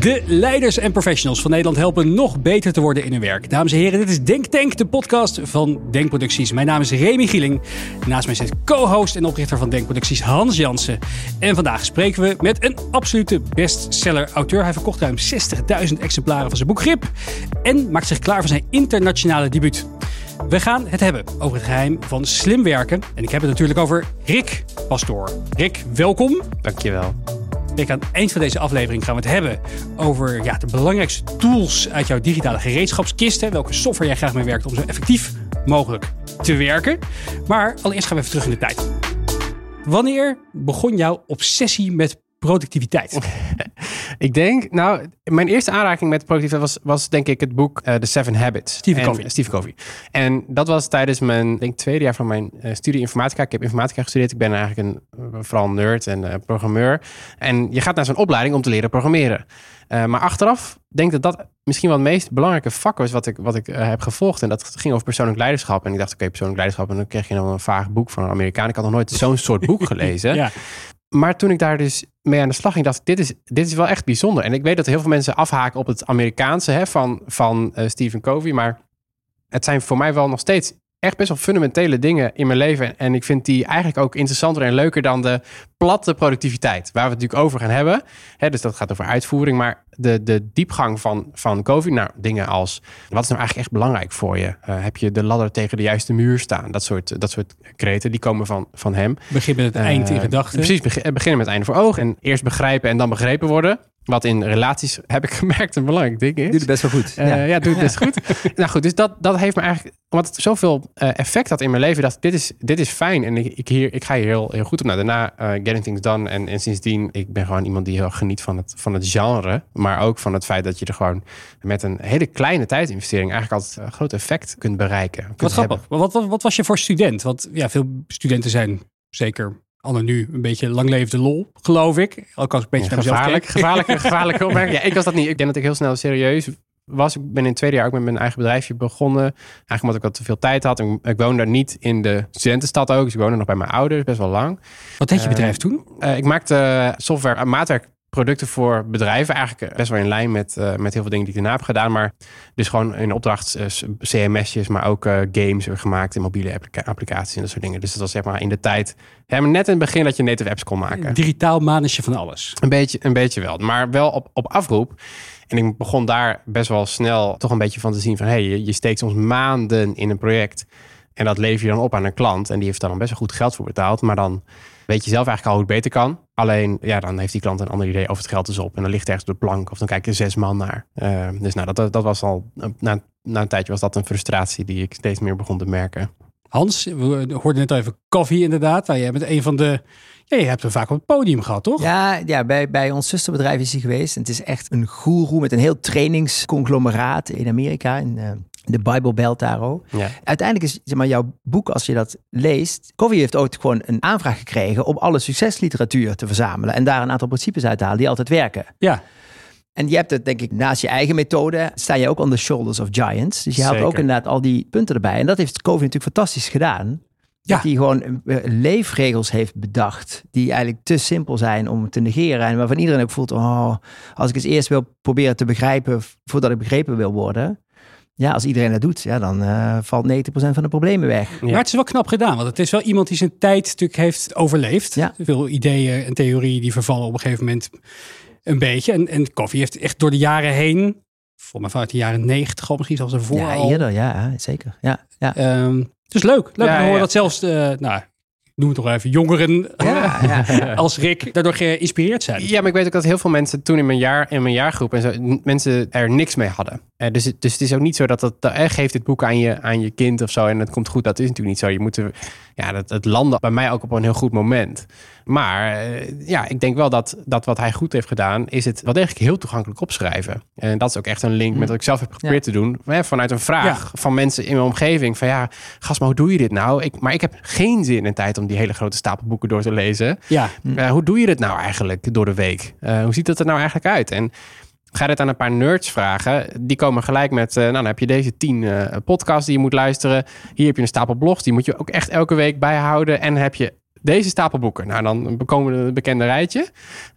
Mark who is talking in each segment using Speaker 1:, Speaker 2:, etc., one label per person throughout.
Speaker 1: De leiders en professionals van Nederland helpen nog beter te worden in hun werk. Dames en heren, dit is Denk Tank, de podcast van Denkproducties. Mijn naam is Remy Gieling. Naast mij zit co-host en oprichter van Denkproducties Hans Jansen. En vandaag spreken we met een absolute bestseller-auteur. Hij verkocht ruim 60.000 exemplaren van zijn boek Grip en maakt zich klaar voor zijn internationale debuut. We gaan het hebben over het geheim van slim werken. En ik heb het natuurlijk over Rick Pastoor. Rick, welkom.
Speaker 2: Dankjewel.
Speaker 1: Rick, aan het eind van deze aflevering gaan we het hebben over ja, de belangrijkste tools uit jouw digitale gereedschapskist. Hè, welke software jij graag mee werkt om zo effectief mogelijk te werken. Maar allereerst gaan we even terug in de tijd. Wanneer begon jouw obsessie met productiviteit?
Speaker 2: ik denk, nou, mijn eerste aanraking met productiviteit was, was denk ik het boek uh, The Seven Habits.
Speaker 1: Stephen Covey.
Speaker 2: Stephen Covey. En dat was tijdens mijn, denk tweede jaar van mijn uh, studie informatica. Ik heb informatica gestudeerd. Ik ben eigenlijk een, vooral nerd en programmeur. En je gaat naar zo'n opleiding om te leren programmeren. maar achteraf denk ik dat dat misschien wel het meest belangrijke vak was wat ik, wat ik heb gevolgd. En dat ging over persoonlijk leiderschap. En ik dacht, oké, okay, persoonlijk leiderschap. En dan kreeg je dan een vaag boek van een Amerikaan. Ik had nog nooit zo'n soort boek gelezen. ja. Maar toen ik daar dus mee aan de slag ging, dacht ik, dit is, dit is wel echt bijzonder. En ik weet dat heel veel mensen afhaken op het Amerikaanse hè, van, van uh, Stephen Covey. Maar het zijn voor mij wel nog steeds echt best wel fundamentele dingen in mijn leven. En ik vind die eigenlijk ook interessanter en leuker dan de platte productiviteit. Waar we het natuurlijk over gaan hebben. dus dat gaat over uitvoering. Maar de, de diepgang van, van COVID. Nou, dingen als wat is nou eigenlijk echt belangrijk voor je? Uh, heb je de ladder tegen de juiste muur staan? Dat soort, dat soort kreten, die komen van, van hem.
Speaker 1: Begin met het uh, eind in gedachten.
Speaker 2: Precies, begin, beginnen met het einde voor ogen. En eerst begrijpen en dan begrepen worden. Wat in relaties, heb ik gemerkt, een belangrijk ding is.
Speaker 3: Doe het best wel goed.
Speaker 2: Uh, ja. ja, doe het best goed. nou goed, dus dat, dat heeft me eigenlijk... Omdat het zoveel uh, effect had in mijn leven... dat dit is, dit is fijn. En ik, ik, hier, ik ga hier heel, heel goed op. Nou, daarna uh, Getting Things Done. En, en sindsdien, ik ben gewoon iemand die heel geniet van het, van het genre. Maar ook van het feit dat je er gewoon... met een hele kleine tijdinvestering... eigenlijk altijd een groot effect kunt bereiken. Kunt
Speaker 1: wat grappig. Wat, wat, wat was je voor student? Want ja, veel studenten zijn zeker Anne nu een beetje lang leefde lol, geloof ik. Ook als ik een beetje
Speaker 2: ja, gevaarlijk, gevaarlijke, gevaarlijke opmerking. Ja, ik was dat niet. Ik denk dat ik heel snel serieus was. Ik ben in het tweede jaar ook met mijn eigen bedrijfje begonnen. Eigenlijk omdat ik wat te veel tijd had. Ik, ik woonde daar niet in de studentenstad ook. Dus ik woonde nog bij mijn ouders, best wel lang.
Speaker 1: Wat deed je bedrijf uh, toen?
Speaker 2: Uh, ik maakte software, maatwerk producten voor bedrijven. Eigenlijk best wel in lijn met, uh, met heel veel dingen die ik daarna heb gedaan. Maar dus gewoon in opdracht uh, CMS'jes, maar ook uh, games gemaakt in mobiele applica applicaties en dat soort dingen. Dus dat was zeg maar in de tijd, ja, maar net in het begin dat je native apps kon maken.
Speaker 1: Digitaal manusje van alles.
Speaker 2: Een beetje, een beetje wel, maar wel op, op afroep. En ik begon daar best wel snel toch een beetje van te zien van... hey, je, steekt soms maanden in een project... en dat lever je dan op aan een klant... en die heeft dan best wel goed geld voor betaald... maar dan weet je zelf eigenlijk al hoe het beter kan. Alleen, ja, dan heeft die klant een ander idee over het geld is op. En dan ligt ergens de plank of dan kijken zes man naar. Uh, dus nou, dat, dat was al, na, na een tijdje was dat een frustratie die ik steeds meer begon te merken.
Speaker 1: Hans, we hoorden net al even koffie inderdaad. Nou, jij bent een van de... Ja, je hebt hem vaak op het podium gehad, toch?
Speaker 3: Ja, ja bij, bij ons zusterbedrijf is hij geweest. En het is echt een goeroe met een heel trainingsconglomeraat in Amerika. In, uh, de Bible Belt. Ja. Uiteindelijk is zeg maar, jouw boek, als je dat leest... Covey heeft ooit gewoon een aanvraag gekregen... om alle succesliteratuur te verzamelen... en daar een aantal principes uit te halen die altijd werken.
Speaker 1: Ja.
Speaker 3: En je hebt het, denk ik, naast je eigen methode... sta je ook on the shoulders of giants. Dus je haalt ook inderdaad al die punten erbij. En dat heeft Covey natuurlijk fantastisch gedaan. Ja. Dat hij gewoon leefregels heeft bedacht... die eigenlijk te simpel zijn om te negeren... en waarvan iedereen ook voelt... oh, als ik eens eerst wil proberen te begrijpen... voordat ik begrepen wil worden ja, als iedereen dat doet, ja, dan uh, valt 90% van de problemen weg.
Speaker 1: Ja. Maar het is wel knap gedaan, want het is wel iemand die zijn tijd natuurlijk heeft overleefd. Ja. Veel ideeën en theorieën die vervallen op een gegeven moment een beetje. En, en Koffie heeft echt door de jaren heen, voor mij vanuit de jaren 90 al misschien zelfs ervoor
Speaker 3: ja, eerder, ja, zeker. Ja, ja.
Speaker 1: Um, dus leuk. Leuk ja, horen dat zelfs, uh, nou, noem het toch even, jongeren ja, ja. als Rick daardoor geïnspireerd zijn.
Speaker 2: Ja, maar ik weet ook dat heel veel mensen toen in mijn, jaar, in mijn jaargroep en zo, mensen er niks mee hadden. Uh, dus, dus het is ook niet zo dat dat, uh, geeft dit boek aan je, aan je kind of zo en het komt goed. Dat is natuurlijk niet zo. Je moet er, ja, dat, het landde bij mij ook op een heel goed moment. Maar uh, ja, ik denk wel dat, dat wat hij goed heeft gedaan, is het wel degelijk heel toegankelijk opschrijven. En dat is ook echt een link met wat ik zelf heb geprobeerd ja. te doen. Hè, vanuit een vraag ja. van mensen in mijn omgeving. Van ja, gast, maar hoe doe je dit nou? Ik, maar ik heb geen zin in tijd om die hele grote stapel boeken door te lezen.
Speaker 1: Ja.
Speaker 2: Uh, hoe doe je dit nou eigenlijk door de week? Uh, hoe ziet het er nou eigenlijk uit? En Ga dit aan een paar nerds vragen. Die komen gelijk met, uh, nou dan heb je deze tien uh, podcasts die je moet luisteren. Hier heb je een stapel blogs, die moet je ook echt elke week bijhouden. En heb je deze stapel boeken. Nou, dan komen we het bekende rijtje. Uh,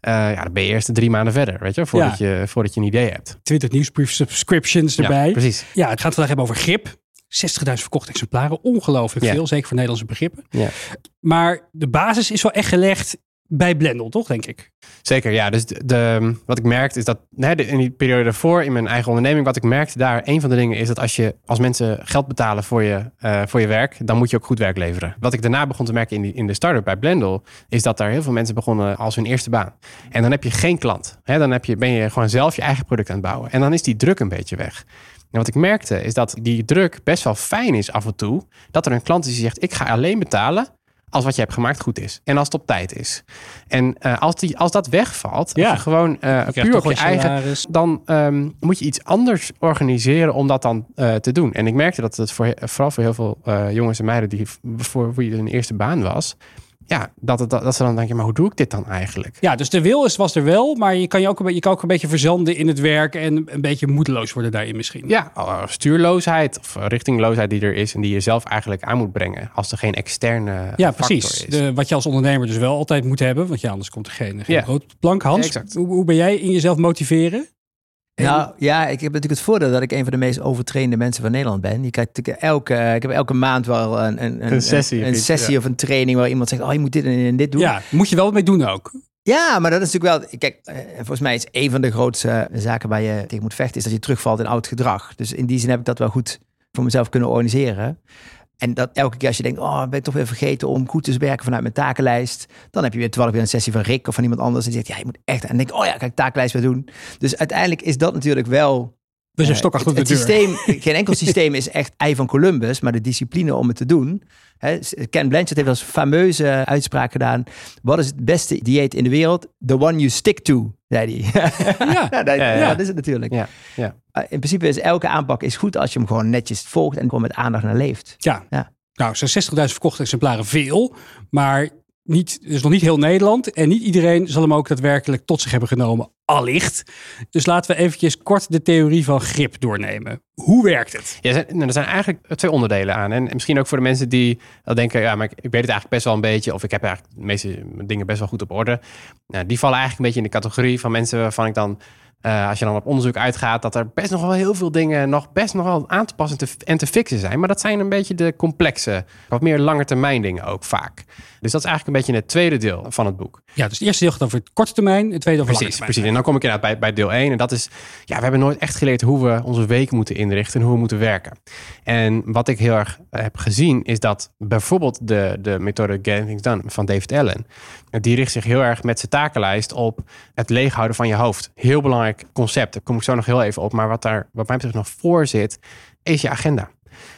Speaker 2: ja, dan ben je eerst drie maanden verder, weet je, voordat, je, voordat je een idee hebt.
Speaker 1: 20 nieuwsbrief subscriptions erbij.
Speaker 2: Ja, precies.
Speaker 1: Ja, het gaat vandaag hebben over grip. 60.000 verkochte exemplaren, ongelooflijk veel, zeker voor Nederlandse begrippen.
Speaker 2: Ja.
Speaker 1: Maar de basis is wel echt gelegd bij Blendel, toch, denk ik?
Speaker 2: Zeker, ja. Dus de, wat ik merkte is dat in die periode daarvoor in mijn eigen onderneming, wat ik merkte daar, een van de dingen is dat als je als mensen geld betalen voor je, uh, voor je werk, dan moet je ook goed werk leveren. Wat ik daarna begon te merken in, in de start-up bij Blendel, is dat daar heel veel mensen begonnen als hun eerste baan. En dan heb je geen klant. Hè? Dan heb je, ben je gewoon zelf je eigen product aan het bouwen. En dan is die druk een beetje weg. En wat ik merkte is dat die druk best wel fijn is af en toe. Dat er een klant is die zegt: Ik ga alleen betalen als wat je hebt gemaakt goed is. En als het op tijd is. En uh, als, die, als dat wegvalt, ja. als je gewoon uh, puur op je eigen... dan um, moet je iets anders organiseren om dat dan uh, te doen. En ik merkte dat het voor, vooral voor heel veel jongens en meiden... die voor wie het een eerste baan was ja, dat, het, dat, ze dan denken, maar hoe doe ik dit dan eigenlijk?
Speaker 1: Ja, dus de wil is, was er wel, maar je kan je ook, een, je kan ook een beetje verzanden in het werk en een beetje moedeloos worden daarin misschien.
Speaker 2: Ja, oh, stuurloosheid of richtingloosheid die er is en die je zelf eigenlijk aan moet brengen als er geen externe
Speaker 1: ja, precies. De, wat je als ondernemer dus wel altijd moet hebben, want ja, anders komt er geen, geen ja. groot plank. Hans, hoe, hoe ben jij in jezelf motiveren?
Speaker 3: Nou ja, ik heb natuurlijk het voordeel dat ik een van de meest overtrainde mensen van Nederland ben. Je krijgt elke, ik heb elke maand wel een, een,
Speaker 2: een, sessie,
Speaker 3: een, sessie of een training waar iemand zegt: Oh, je moet dit en dit doen.
Speaker 1: Ja, moet je wel wat mee doen ook.
Speaker 3: Ja, maar dat is natuurlijk wel. Kijk, eh, volgens mij is een van de grootste zaken waar je tegen moet vechten, is dat je terugvalt in oud gedrag. Dus in die zin heb ik dat wel goed voor mezelf kunnen organiseren. En dat elke keer als je denkt, oh, ben ik toch weer vergeten om goed te werken vanuit mijn takenlijst. Dan heb je weer toevallig weer een sessie van Rick of van iemand anders. En die zegt, ja, je moet echt. En denk, oh ja, kan ik takenlijst weer doen. Dus uiteindelijk is dat natuurlijk wel.
Speaker 1: Dus een stok achter
Speaker 3: de deur. Systeem, geen enkel systeem is echt ei van Columbus, maar de discipline om het te doen. Hè, Ken Blanchard heeft als fameuze uitspraak gedaan. Wat is het beste dieet in de wereld? The one you stick to, zei hij. Ja, ja, dat, ja, dat is het natuurlijk.
Speaker 2: Ja, ja.
Speaker 3: Eh, in principe is elke aanpak is goed als je hem gewoon netjes volgt en gewoon met aandacht naar leeft.
Speaker 1: Ja. ja. Nou, zijn 60.000 verkochte exemplaren veel, maar niet, dus nog niet heel Nederland. En niet iedereen zal hem ook daadwerkelijk tot zich hebben genomen, allicht. Dus laten we eventjes kort de theorie van grip doornemen. Hoe werkt het?
Speaker 2: Ja, nou, er zijn eigenlijk twee onderdelen aan. En misschien ook voor de mensen die denken, ja, maar ik, weet het eigenlijk best wel een beetje. Of ik heb eigenlijk de meeste dingen best wel goed op orde. Nou, die vallen eigenlijk een beetje in de categorie van mensen waarvan ik dan uh, als je dan op onderzoek uitgaat, dat er best nog wel heel veel dingen nog best nog wel aan te passen en te, en te fixen zijn. Maar dat zijn een beetje de complexe, wat meer langetermijn dingen ook vaak. Dus dat is eigenlijk een beetje het tweede deel van het boek.
Speaker 1: Ja, dus het eerste deel gaat over korte termijn, het tweede over
Speaker 2: precies, lange Precies, en dan kom ik inderdaad bij, bij deel 1. En dat is, ja, we hebben nooit echt geleerd hoe we onze week moeten inrichten en hoe we moeten werken. En wat ik heel erg heb gezien, is dat bijvoorbeeld de, de methode Getting Things Done van David Allen, die richt zich heel erg met zijn takenlijst op het leeghouden van je hoofd. Heel belangrijk concept, daar kom ik zo nog heel even op. Maar wat daar wat mij betreft nog voor zit, is je agenda.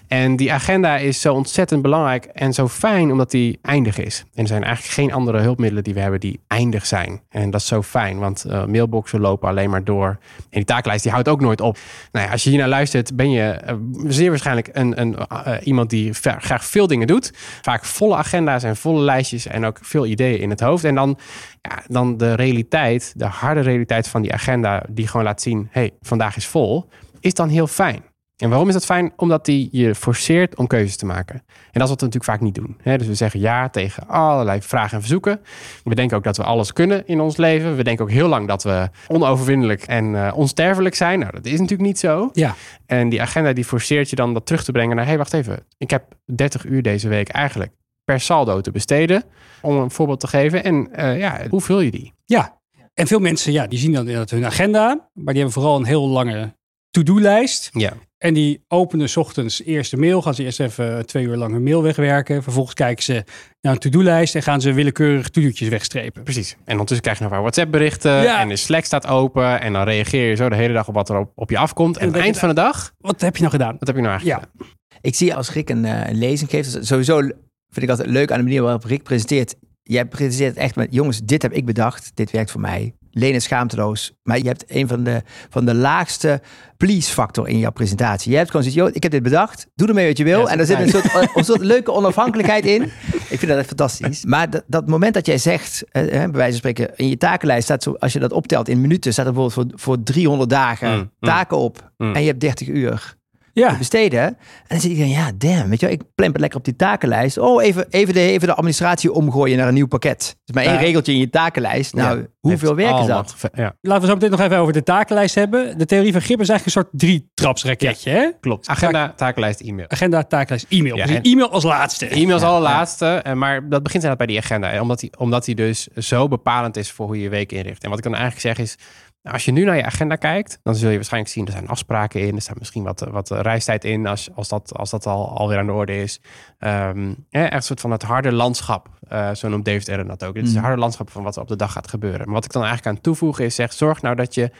Speaker 2: En die agenda is zo ontzettend belangrijk en zo fijn omdat die eindig is. En er zijn eigenlijk geen andere hulpmiddelen die we hebben die eindig zijn. En dat is zo fijn, want uh, mailboxen lopen alleen maar door. En die taaklijst die houdt ook nooit op. Nou ja, als je hier naar luistert, ben je uh, zeer waarschijnlijk een, een, uh, iemand die graag veel dingen doet. Vaak volle agenda's en volle lijstjes en ook veel ideeën in het hoofd. En dan, ja, dan de realiteit, de harde realiteit van die agenda, die gewoon laat zien: hey, vandaag is vol, is dan heel fijn. En waarom is dat fijn? Omdat die je forceert om keuzes te maken. En dat is wat we natuurlijk vaak niet doen. Dus we zeggen ja tegen allerlei vragen en verzoeken. We denken ook dat we alles kunnen in ons leven. We denken ook heel lang dat we onoverwinnelijk en uh, onsterfelijk zijn. Nou, dat is natuurlijk niet zo.
Speaker 1: Ja.
Speaker 2: En die agenda die forceert je dan dat terug te brengen naar... hé, hey, wacht even. Ik heb 30 uur deze week eigenlijk per saldo te besteden. Om een voorbeeld te geven. En uh, ja, hoe vul je die?
Speaker 1: Ja, en veel mensen ja, die zien dan hun agenda. Maar die hebben vooral een heel lange to-do-lijst.
Speaker 2: Ja.
Speaker 1: En die openen s ochtends eerst de mail. Gaan ze eerst even twee uur lang hun mail wegwerken. Vervolgens kijken ze naar een to-do-lijst en gaan ze willekeurig to-do'tjes wegstrepen.
Speaker 2: Precies. En ondertussen krijg je nog een WhatsApp berichten. En de Slack staat open. En dan reageer je zo de hele dag op wat er op, op je afkomt. En, en aan het eind van de dag...
Speaker 1: Wat heb je nou gedaan?
Speaker 2: Wat heb je nou eigenlijk
Speaker 1: ja.
Speaker 3: Ik zie als Rick een, uh, een lezing geeft. Sowieso vind ik altijd leuk aan de manier waarop Rick presenteert. Jij presenteert echt met, jongens, dit heb ik bedacht. Dit werkt voor mij. Leen is schaamteloos. Maar je hebt een van de, van de laagste please factor in jouw presentatie. Je hebt gewoon zoiets, joh, ik heb dit bedacht. Doe ermee wat je wil. en er zit een soort, een soort leuke onafhankelijkheid in. Ik vind dat echt fantastisch. Maar dat, dat moment dat jij zegt, eh, bij wijze van spreken, in je takenlijst staat zo, als je dat optelt in minuten, staat er bijvoorbeeld voor, voor 300 dagen mm, mm. taken op. Mm. En je hebt 30 uur. Ja. te besteden. En dan zit ik dan, ja, damn, weet je wel, ik plemper lekker op die takenlijst. Oh, even, even, de, even de administratie omgooien naar een nieuw pakket. Dus maar één regeltje in je takenlijst. Nou, hoeveel werk is dat?
Speaker 1: Ja. Laten we zo meteen nog even over de takenlijst hebben. De theorie van Grip is eigenlijk een soort drie-trapsraketje, hè?
Speaker 2: Klopt. Agenda, takenlijst, e-mail.
Speaker 1: Agenda, takenlijst, e-mail. Dus e-mail als laatste.
Speaker 2: E-mail als allerlaatste, maar dat begint inderdaad bij die agenda. Omdat die, omdat die dus zo bepalend is voor hoe je je week inricht. En wat ik dan eigenlijk zeg is, nou, als je nu naar je agenda kijkt, dan zul je waarschijnlijk zien, er zijn afspraken in, er staat misschien wat, wat reistijd in, als, als, dat, als dat al alweer aan de orde is. Um, echt een soort van het harde landschap, uh, zo noemt David Aaron dat ook. Het is het mm. harde landschap van wat er op de dag gaat gebeuren. Maar wat ik dan eigenlijk aan toevoegen is, zeg, zorg nou dat je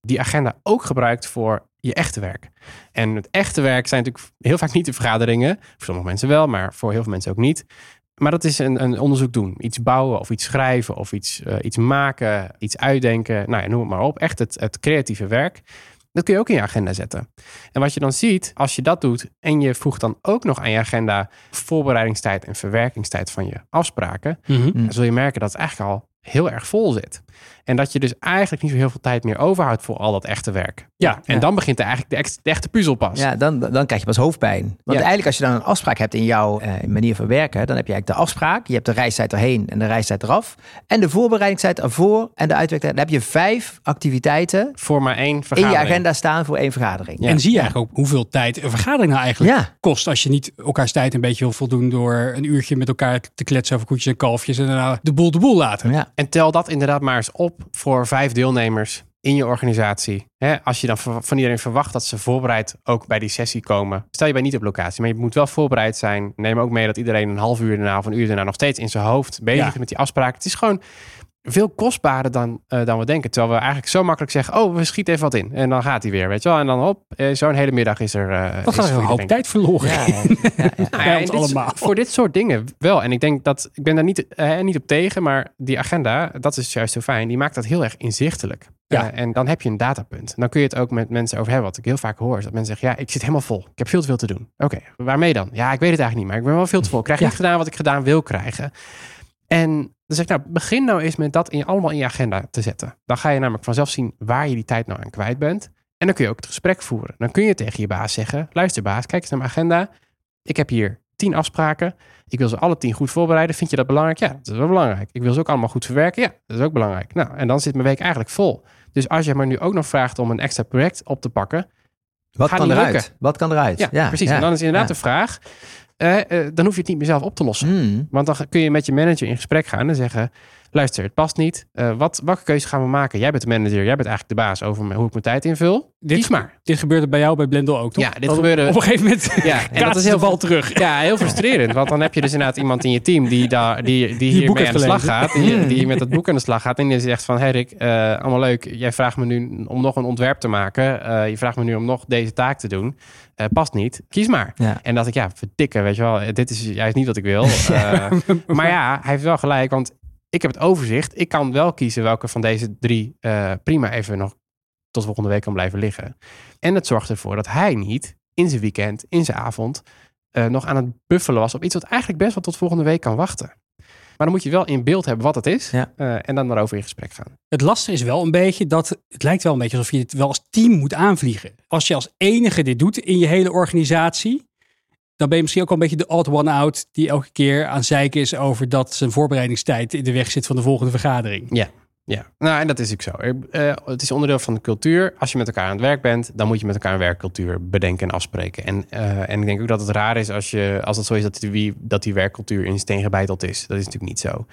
Speaker 2: die agenda ook gebruikt voor je echte werk. En het echte werk zijn natuurlijk heel vaak niet de vergaderingen. Voor sommige mensen wel, maar voor heel veel mensen ook niet. Maar dat is een, een onderzoek doen. Iets bouwen of iets schrijven of iets, uh, iets maken, iets uitdenken. Nou ja, noem het maar op. Echt het, het creatieve werk. Dat kun je ook in je agenda zetten. En wat je dan ziet, als je dat doet en je voegt dan ook nog aan je agenda voorbereidingstijd en verwerkingstijd van je afspraken, mhm. dan zul je merken dat het eigenlijk al heel erg vol zit. En dat je dus eigenlijk niet zo heel veel tijd meer overhoudt voor al dat echte werk. Ja, en dan begint er eigenlijk de, echte puzzel pas.
Speaker 3: Ja, dan, dan krijg je pas hoofdpijn. Want eigenlijk als je dan een afspraak hebt in jouw eh, manier van werken, dan heb je eigenlijk de afspraak. Je hebt de reistijd erheen en de reistijd eraf. En de voorbereidingstijd ervoor en de uitwerktijd. Dan heb je vijf activiteiten.
Speaker 2: Voor maar één vergadering.
Speaker 3: In je agenda staan voor één vergadering.
Speaker 1: En zie je eigenlijk ook hoeveel tijd een vergadering nou eigenlijk kost. Als je niet elkaars tijd een beetje wil voldoen door een uurtje met elkaar te kletsen over koetjes en kalfjes. En daarna de boel de boel laten.
Speaker 2: En tel dat inderdaad maar eens op voor vijf deelnemers in je organisatie. als je dan van iedereen verwacht dat ze voorbereid ook bij die sessie komen. Stel je bij niet op locatie, maar je moet wel voorbereid zijn. Neem ook mee dat iedereen een half uur daarna of een uur daarna nog steeds in zijn hoofd bezig is met die afspraken. Het is gewoon veel kostbaarder dan, uh, dan we denken. Terwijl we eigenlijk zo makkelijk zeggen: Oh, we schieten even wat in. En dan gaat hij weer, weet je wel. En dan op, uh, zo'n hele middag is er. Uh,
Speaker 1: is er een hoop tijd verloren. Ja, ja,
Speaker 2: ja, allemaal. voor dit soort dingen wel. En ik denk dat ik ben daar niet, niet op tegen, maar die agenda, dat is juist zo fijn. Die maakt dat heel erg inzichtelijk. Ja. en dan heb je een datapunt. Dan kun je het ook met mensen over hebben. Wat ik heel vaak hoor, is dat mensen zeggen: Ja, ik zit helemaal vol. Ik heb veel te veel te doen. Oké, waarmee dan? Ja, ik weet het eigenlijk niet, maar ik ben wel veel te vol. Ik krijg niet gedaan wat ik gedaan wil krijgen. En dan zeg ik, nou, begin nou eens met dat in je, allemaal in je agenda te zetten. Dan ga je namelijk vanzelf zien waar je die tijd nou aan kwijt bent. En dan kun je ook het gesprek voeren. Dan kun je tegen je baas zeggen, luister baas, kijk eens naar mijn agenda. Ik heb hier tien afspraken. Ik wil ze alle tien goed voorbereiden. Vind je dat belangrijk? Ja, dat is wel belangrijk. Ik wil ze ook allemaal goed verwerken. Ja, dat is ook belangrijk. Nou, en dan zit mijn week eigenlijk vol. Dus als je me nu ook nog vraagt om een extra project op te pakken.
Speaker 3: Wat kan eruit? Wat kan eruit?
Speaker 2: Ja, precies. En dan is inderdaad de vraag: eh, dan hoef je het niet meer zelf op te lossen. Hmm. Want dan kun je met je manager in gesprek gaan en zeggen: luister, het past niet. Uh, wat, welke keuze gaan we maken? Jij bent de manager, jij bent eigenlijk de baas over hoe ik mijn tijd invul.
Speaker 1: Dit,
Speaker 2: Kies maar.
Speaker 1: Dit gebeurde bij jou bij Blendel ook, toch?
Speaker 2: Ja, dit gebeurde...
Speaker 1: Op een gegeven moment ja, en dat is heel bal terug.
Speaker 2: Ja, heel frustrerend. Want dan heb je dus inderdaad iemand in je team die, daar, die, die, hiermee aan de slag gaat. Die, die met dat boek aan de slag gaat. En die zegt van, hey Rick, uh, allemaal leuk. Jij vraagt me nu om nog een ontwerp te maken. Uh, je vraagt me nu om nog deze taak te doen. Uh, past niet. Kies maar. Ja. En dat ik, ja, verdikken, weet je wel. Dit is juist niet wat ik wil. maar ja, hij heeft wel gelijk. Want ik heb het overzicht. Ik kan wel kiezen welke van deze drie uh, prima even nog tot volgende week kan blijven liggen. En het zorgt ervoor dat hij niet in zijn weekend, in zijn avond, uh, nog aan het buffelen was op iets wat eigenlijk best wel tot volgende week kan wachten. Maar dan moet je wel in beeld hebben wat het is ja. uh, en dan daarover in gesprek gaan.
Speaker 1: Het lastige is wel een beetje dat het lijkt wel een beetje alsof je het wel als team moet aanvliegen. Als je als enige dit doet in je hele organisatie, dan ben je misschien ook al een beetje de odd one out die elke keer aan zeiken is over dat zijn voorbereidingstijd in de weg zit van de volgende vergadering.
Speaker 2: Ja. Ja, nou en dat is ook zo. Uh, het is onderdeel van de cultuur. Als je met elkaar aan het werk bent, dan moet je met elkaar een werkcultuur bedenken en afspreken. En, uh, en ik denk ook dat het raar is als, je, als het zo is dat die, dat die werkcultuur in steen gebeiteld is. Dat is natuurlijk niet zo.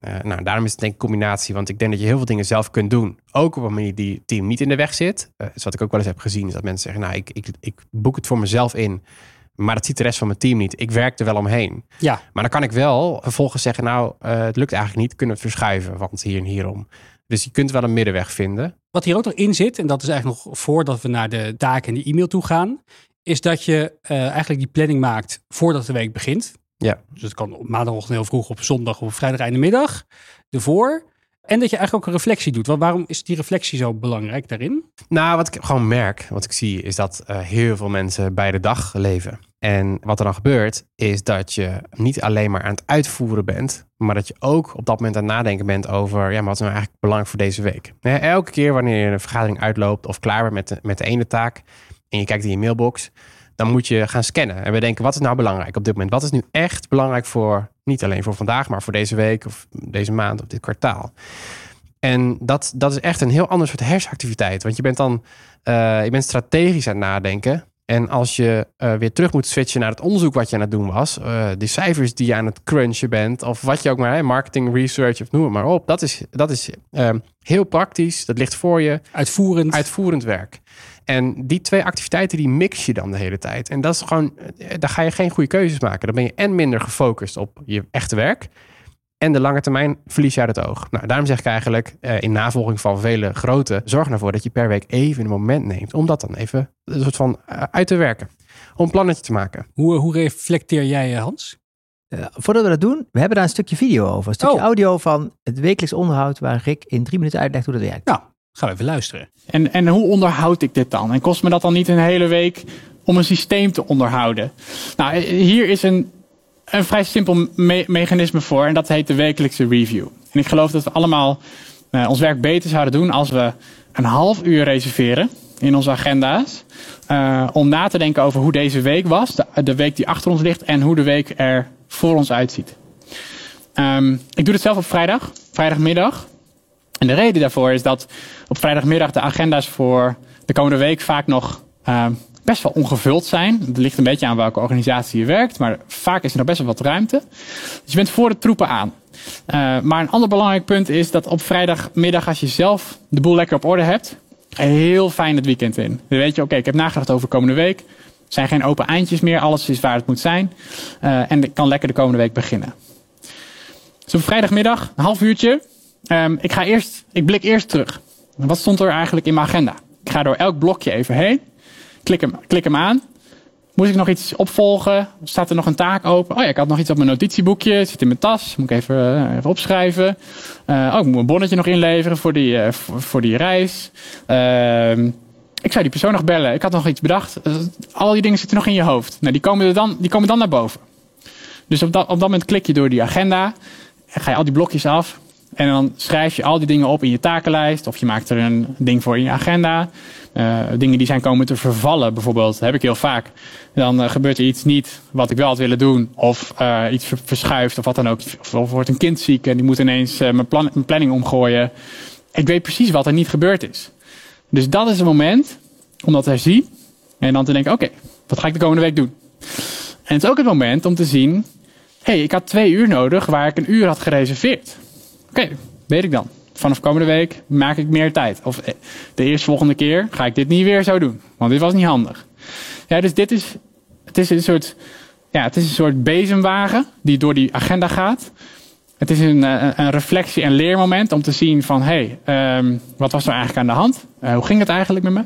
Speaker 2: Uh, nou, daarom is het denk ik een combinatie, want ik denk dat je heel veel dingen zelf kunt doen. Ook op een manier die team niet in de weg zit. dus wat ik ook wel eens heb gezien, is dat mensen zeggen, nou, ik, ik, ik boek het voor mezelf in. Maar dat ziet de rest van mijn team niet. Ik werk er wel omheen. Ja. Maar dan kan ik wel vervolgens zeggen, nou, uh, het lukt eigenlijk niet. Kunnen we het verschuiven, want hier en hierom. Dus je kunt wel een middenweg vinden.
Speaker 1: Wat hier ook nog in zit, en dat is eigenlijk nog voordat we naar de taken en de e-mail toe gaan, is dat je uh, eigenlijk die planning maakt voordat de week begint. Ja. Dus het kan op maandagochtend heel vroeg, op zondag of vrijdag einde middag. Ervoor. En dat je eigenlijk ook een reflectie doet. Want waarom is die reflectie zo belangrijk daarin?
Speaker 2: Nou, wat ik gewoon merk, wat ik zie, is dat uh, heel veel mensen bij de dag leven. En wat er dan gebeurt, is dat je niet alleen maar aan het uitvoeren bent, maar dat je ook op dat moment aan het nadenken bent over, ja, maar wat is nou eigenlijk belangrijk voor deze week? elke keer wanneer je een vergadering uitloopt of klaar bent met de, met de ene taak en je kijkt in je mailbox, dan moet je gaan scannen. En we denken, wat is nou belangrijk op dit moment? Wat is nu echt belangrijk voor, niet alleen voor vandaag, maar voor deze week of deze maand of dit kwartaal? En dat, dat is echt een heel ander soort hersenactiviteit. Want je bent dan uh, je bent strategisch aan het nadenken. En als je uh, weer terug moet switchen naar het onderzoek wat je aan het doen was, uh, de cijfers die je aan het crunchen bent, of wat je ook maar, hè, marketing, research of noem het maar op, dat is, dat is heel praktisch, dat ligt voor je.
Speaker 1: Uitvoerend.
Speaker 2: Uitvoerend werk. En die twee activiteiten die mix je dan de hele tijd. En dat is gewoon, daar ga je geen goede keuzes maken. Dan ben je en minder gefocust op je echte werk en de lange termijn verlies je uit het oog. Nou, daarom zeg ik eigenlijk uh, in navolging van vele grote, zorg ervoor dat je per week even een moment neemt om dat dan even een soort van uh, uit te werken. Om een plannetje te maken.
Speaker 1: Hoe, hoe reflecteer jij, eh, Hans?
Speaker 3: Uh, voordat we dat doen, we hebben daar een stukje video over. Een stukje oh. audio van het wekelijks onderhoud waar Rick in drie minuten uitlegt hoe dat werkt.
Speaker 1: Nou, gaan we even luisteren.
Speaker 4: En, en hoe onderhoud ik dit dan? En kost me dat dan niet een hele week om een systeem te onderhouden? Nou, hier is een een vrij simpel me mechanisme voor en dat heet de wekelijkse review. En ik geloof dat we allemaal uh, ons werk beter zouden doen als we een half uur reserveren in onze agenda's. Uh, om na te denken over hoe deze week was, de, de, week die achter ons ligt en hoe de week er voor ons uitziet. Um, ik doe het zelf op vrijdag, vrijdagmiddag. En de reden daarvoor is dat op vrijdagmiddag de agenda's voor de komende week vaak nog uh, best wel ongevuld zijn. Het ligt een beetje aan welke organisatie je werkt, maar vaak is er nog best wel wat ruimte. Dus je bent voor de troepen aan. Uh, maar een ander belangrijk punt is dat op vrijdagmiddag, als je zelf de boel lekker op orde hebt, heel fijn het weekend in. Dan weet je, oké, ik heb nagedacht over komende week. Er zijn geen open eindjes meer, alles is waar het moet zijn. Uh, en ik kan lekker de komende week beginnen. Dus vrijdagmiddag, een half uurtje. Um, ik, ga eerst, ik blik eerst terug. Wat stond er eigenlijk in mijn agenda? Ik ga door elk blokje even heen klik hem, klik hem aan. Moet ik nog iets opvolgen? Staat er nog een taak open? Oh ja, ik had nog iets op mijn notitieboekje. Het zit in mijn tas. Moet ik even, uh, even opschrijven. Uh, oh, ik moet een bonnetje nog inleveren voor die, voor, voor, die reis. Ehm, ik zou die persoon nog bellen. Ik had nog iets bedacht. al die dingen zitten nog in je hoofd. Nou, die komen, er dan, die komen dan naar boven. Dus op dat, op dat moment klik je door die agenda. En ga je al die blokjes af. En dan schrijf je al die dingen op in je takenlijst. Of je maakt er een ding voor in je agenda. Uh, dingen die zijn komen te vervallen, bijvoorbeeld. Heb ik heel vaak. Dan uh, gebeurt er iets niet wat ik wel had willen doen. Of uh, iets verschuift of wat dan ook. Of, wordt een kind ziek en die moet ineens mijn, plan, mijn, planning omgooien. Ik weet precies wat er niet gebeurd is. Dus dat is het moment om dat te herzien. En dan te denken, oké, wat ga ik de komende week doen? En het is ook het moment om te zien... hé, hey, ik had twee uur nodig waar ik een uur had gereserveerd. Oké, weet ik dan vanaf komende week maak ik meer tijd. Of eh, de eerstvolgende keer ga ik dit niet weer zo doen. Want dit was niet handig. Ja, dus dit is, het is een soort, ja, het is een soort bezemwagen die door die agenda gaat. Het is een, eh, een reflectie- en leermoment om te zien van... hé, hey, um, wat was er eigenlijk aan de hand? Uh, hoe ging het eigenlijk met me?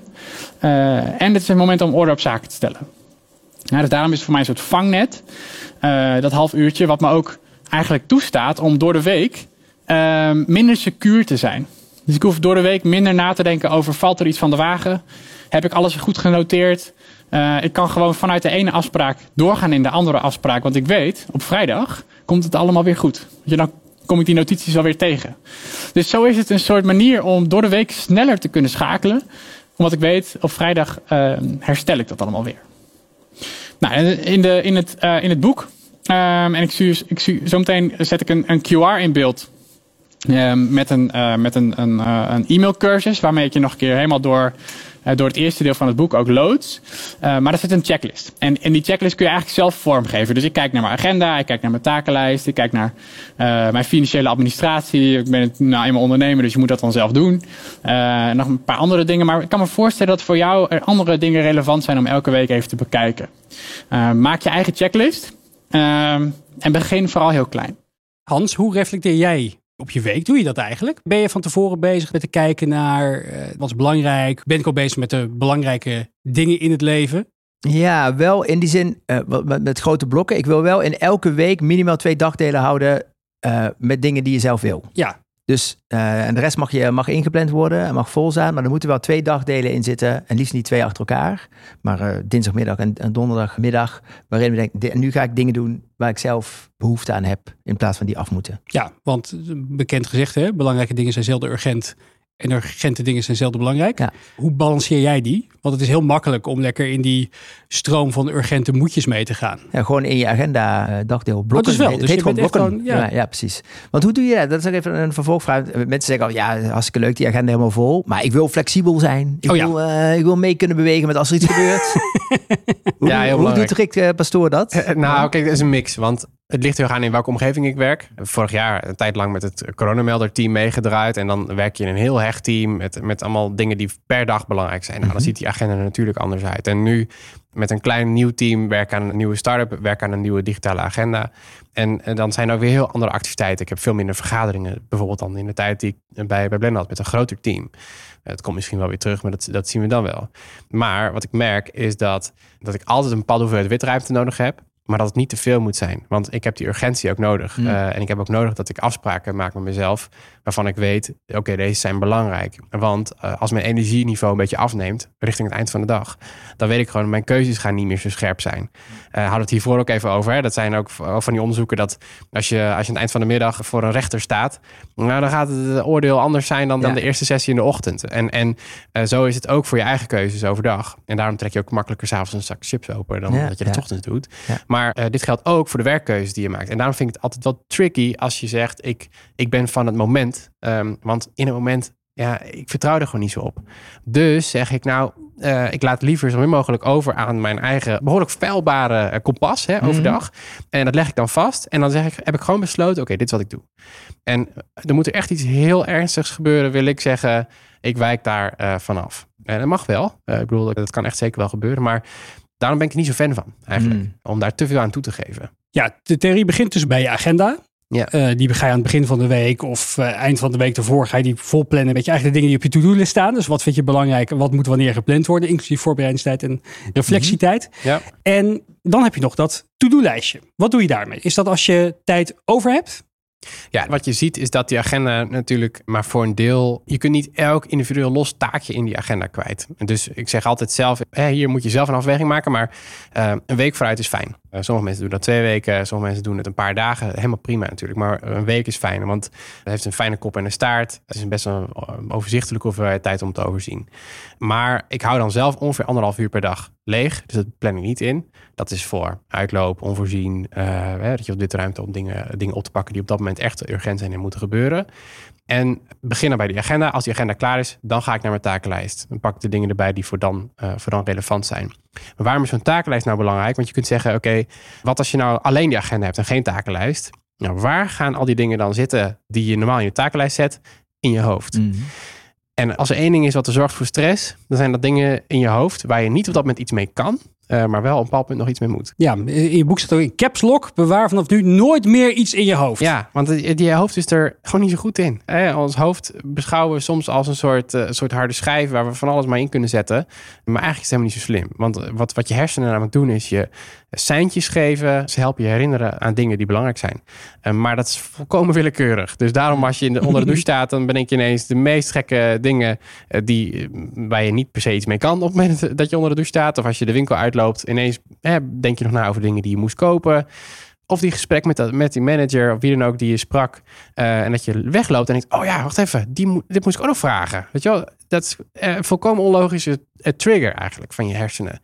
Speaker 4: En het is een moment om orde op zaken te stellen. Ja, dus daarom is het voor mij een soort vangnet. Dat half uurtje wat me ook eigenlijk toestaat om door de week uh, minder secuur te zijn. Dus ik hoef door de week minder na te denken over valt er iets van de wagen? Heb ik alles goed genoteerd? Uh, ik kan gewoon vanuit de ene afspraak doorgaan in de andere afspraak. Want ik weet, op vrijdag komt het allemaal weer goed. Dan kom ik die notities alweer tegen. Dus zo is het een soort manier om door de week sneller te kunnen schakelen. Omdat ik weet, op vrijdag uh, herstel ik dat allemaal weer. Nou, in, de, in, het, uh, in het boek, um, en ik zie, ik zie, zometeen zet ik een, een QR in beeld uh, met een, uh, met een, een, uh, een e-mailcursus waarmee ik je nog een keer helemaal door, door het eerste deel van het boek ook loods. maar daar zit een checklist. En, en die checklist kun je eigenlijk zelf vormgeven. Dus ik kijk naar mijn agenda, ik kijk naar mijn takenlijst, ik kijk naar mijn financiële administratie. Ik ben nou eenmaal ondernemer, dus je moet dat dan zelf doen. nog een paar andere dingen. Maar ik kan me voorstellen dat voor jou er andere dingen relevant zijn om elke week even te bekijken. maak je eigen checklist ehm, en begin vooral heel klein.
Speaker 1: Hans, hoe reflecteer jij op je week doe je dat eigenlijk? Ben je van tevoren bezig met te kijken naar uh, wat is belangrijk? Ben ik al bezig met de belangrijke dingen in het leven?
Speaker 3: Ja, wel in die zin uh, met, grote blokken. Ik wil wel in elke week minimaal twee dagdelen houden uh, met dingen die je zelf wil.
Speaker 1: Ja.
Speaker 3: Dus, uh, en de rest mag, je, mag ingepland worden en mag vol zijn. Maar er moeten wel twee dagdelen in zitten. En liefst niet twee achter elkaar. Maar uh, dinsdagmiddag en, donderdagmiddag. Waarin we denken, nu ga ik dingen doen waar ik zelf behoefte aan heb. In plaats van die af moeten.
Speaker 1: Ja, want bekend gezegd, hè, belangrijke dingen zijn zelden urgent. En urgente dingen zijn zelden belangrijk. Hoe balanceer jij die? Want het is heel makkelijk om lekker in die stroom van urgente moedjes mee te gaan.
Speaker 3: Ja, gewoon in je agenda uh, dagdeel blokken.
Speaker 1: Oh, wel. Het
Speaker 3: dus heet
Speaker 1: gewoon
Speaker 3: blokken. ja. ja. precies. Want hoe doe je dat? Dat is ook even een vervolgvraag. Mensen zeggen al, ja, hartstikke leuk, die agenda helemaal vol. Maar ik wil flexibel zijn. Ik, oh, wil, uh, ik wil mee kunnen bewegen met als er iets gebeurt. hoe, ja, heel hoe doet Rick uh, Pastoor dat?
Speaker 2: nou, kijk, dat is een mix. Want het ligt heel aan in welke omgeving ik werk. Vorig jaar een tijd lang met het coronamelder team meegedraaid. En dan werk je in een heel hecht team met, met allemaal dingen die per dag belangrijk zijn. Nou, dan mhm. ziet die agenda er natuurlijk anders uit. En nu met een klein nieuw team werk aan een nieuwe start-up, werk aan een nieuwe digitale agenda. En, dan zijn er ook weer heel andere activiteiten. Ik heb veel minder vergaderingen, bijvoorbeeld dan in de tijd die ik bij, bij Blend had met een groter team. Het komt misschien wel weer terug, maar dat, dat zien we dan wel. Maar wat ik merk is dat, dat ik altijd een bepaalde hoeveelheid witruimte nodig heb. Maar dat het niet te veel moet zijn. Want ik heb die urgentie ook nodig. Mm. Uh, en ik heb ook nodig dat ik afspraken maak met mezelf. Waarvan ik weet, oké, deze zijn belangrijk. Want uh, als mijn energieniveau een beetje afneemt richting het eind van de dag. Dan weet ik gewoon, mijn keuzes gaan niet meer zo scherp zijn. Uh, hadden het hiervoor ook even over. Hè? Dat zijn ook van die onderzoeken dat als je, als je aan het eind van de middag voor een rechter staat. Nou, dan gaat het oordeel anders zijn dan, dan de eerste sessie in de ochtend. En, en zo is het ook voor je eigen keuzes overdag. En daarom trek je ook makkelijker s'avonds een zak chips open dan dat je het ochtends doet. Maar maar uh, dit geldt ook voor de werkkeuzes die je maakt. En daarom vind ik het altijd wel tricky als je zegt: ik, ik ben van het moment. Um, want in het moment, ja, ik vertrouw er gewoon niet zo op. Dus zeg ik nou, uh, ik laat liever zo min mogelijk over aan mijn eigen behoorlijk feilbare uh, kompas hè, overdag. Mhm. En dat leg ik dan vast. En dan zeg ik, heb ik gewoon besloten: oké, dit is wat ik doe. En er moet er echt iets heel ernstigs gebeuren, wil ik zeggen. Ik wijk daar uh, vanaf. En dat mag wel. ik bedoel, dat kan echt zeker wel gebeuren. Maar daarom ben ik er niet zo fan van, eigenlijk. Hmm. Om daar te veel aan toe te geven.
Speaker 1: Ja, de theorie begint dus bij je agenda. Ja. Uh, die ga je aan het begin van de week of uh, eind van de week ervoor ga je die vol plannen. Weet je eigenlijk de dingen die op je to-do-list staan. Dus wat vind je belangrijk en wat moet wanneer gepland worden, inclusief voorbereidingstijd en reflectietijd. Mhm. Ja. En dan heb je nog dat to-do-lijstje. Wat doe je daarmee? Is dat als je tijd over hebt?
Speaker 2: Ja, wat je ziet is dat die agenda natuurlijk maar voor een deel... Je kunt niet elk individueel los taakje in die agenda kwijt. Dus ik zeg altijd zelf, hier moet je zelf een afweging maken. Maar uh, een week vooruit is fijn. Uh, sommige mensen doen dat twee weken, sommige mensen doen het een paar dagen. Helemaal prima natuurlijk, maar een week is fijn. Want het heeft een fijne kop en een staart. Het is een best wel overzichtelijke hoeveelheid tijd om te overzien. Maar ik hou dan zelf ongeveer anderhalf uur per dag leeg. Dus dat plan ik niet in. Dat is voor uitloop, onvoorzien. Hè, dat je op dit ruimte om dingen, dingen op te pakken die op dat moment echt urgent zijn en moeten gebeuren. En beginnen bij die agenda. Als die agenda klaar is, dan ga ik naar mijn takenlijst. Dan pak ik de dingen erbij die voor dan, voor dan relevant zijn. Maar waarom is zo'n takenlijst nou belangrijk? Want je kunt zeggen, oké, wat als je nou alleen die agenda hebt en geen takenlijst? Nou, waar gaan al die dingen dan zitten die je normaal in je takenlijst zet? In je hoofd. Mhm. En als er één ding is wat er zorgt voor stress, dan zijn dat dingen in je hoofd waar je niet op dat moment iets mee kan. Uh, maar wel op een bepaald punt nog iets mee moet.
Speaker 1: Ja, in je boek staat ook in caps lock. Bewaar vanaf nu nooit meer iets in je hoofd.
Speaker 2: Ja, want die hoofd is er gewoon niet zo goed in. Eh, ons hoofd beschouwen we soms als een soort, uh, soort harde schijf waar we van alles maar in kunnen zetten. Maar eigenlijk is het helemaal niet zo slim. Want wat, wat je hersenen namelijk doen is je seintjes geven. Ze helpen je herinneren aan dingen die belangrijk zijn. Uh, maar dat is volkomen willekeurig. Dus daarom als je in de, onder de douche staat, dan bedenk je ineens de meest gekke dingen die, waar je niet per se iets mee kan op het moment dat je onder de douche staat. Of als je de winkel uitloopt loopt, ineens denk je nog na over dingen die je moest kopen. Of die gesprek met, dat, met die manager of wie dan ook die je sprak. Uh, en dat je wegloopt en denkt, oh ja, wacht even, die, dit moest ik ook nog vragen. Weet je wel, dat is volkomen onlogische trigger eigenlijk van je hersenen.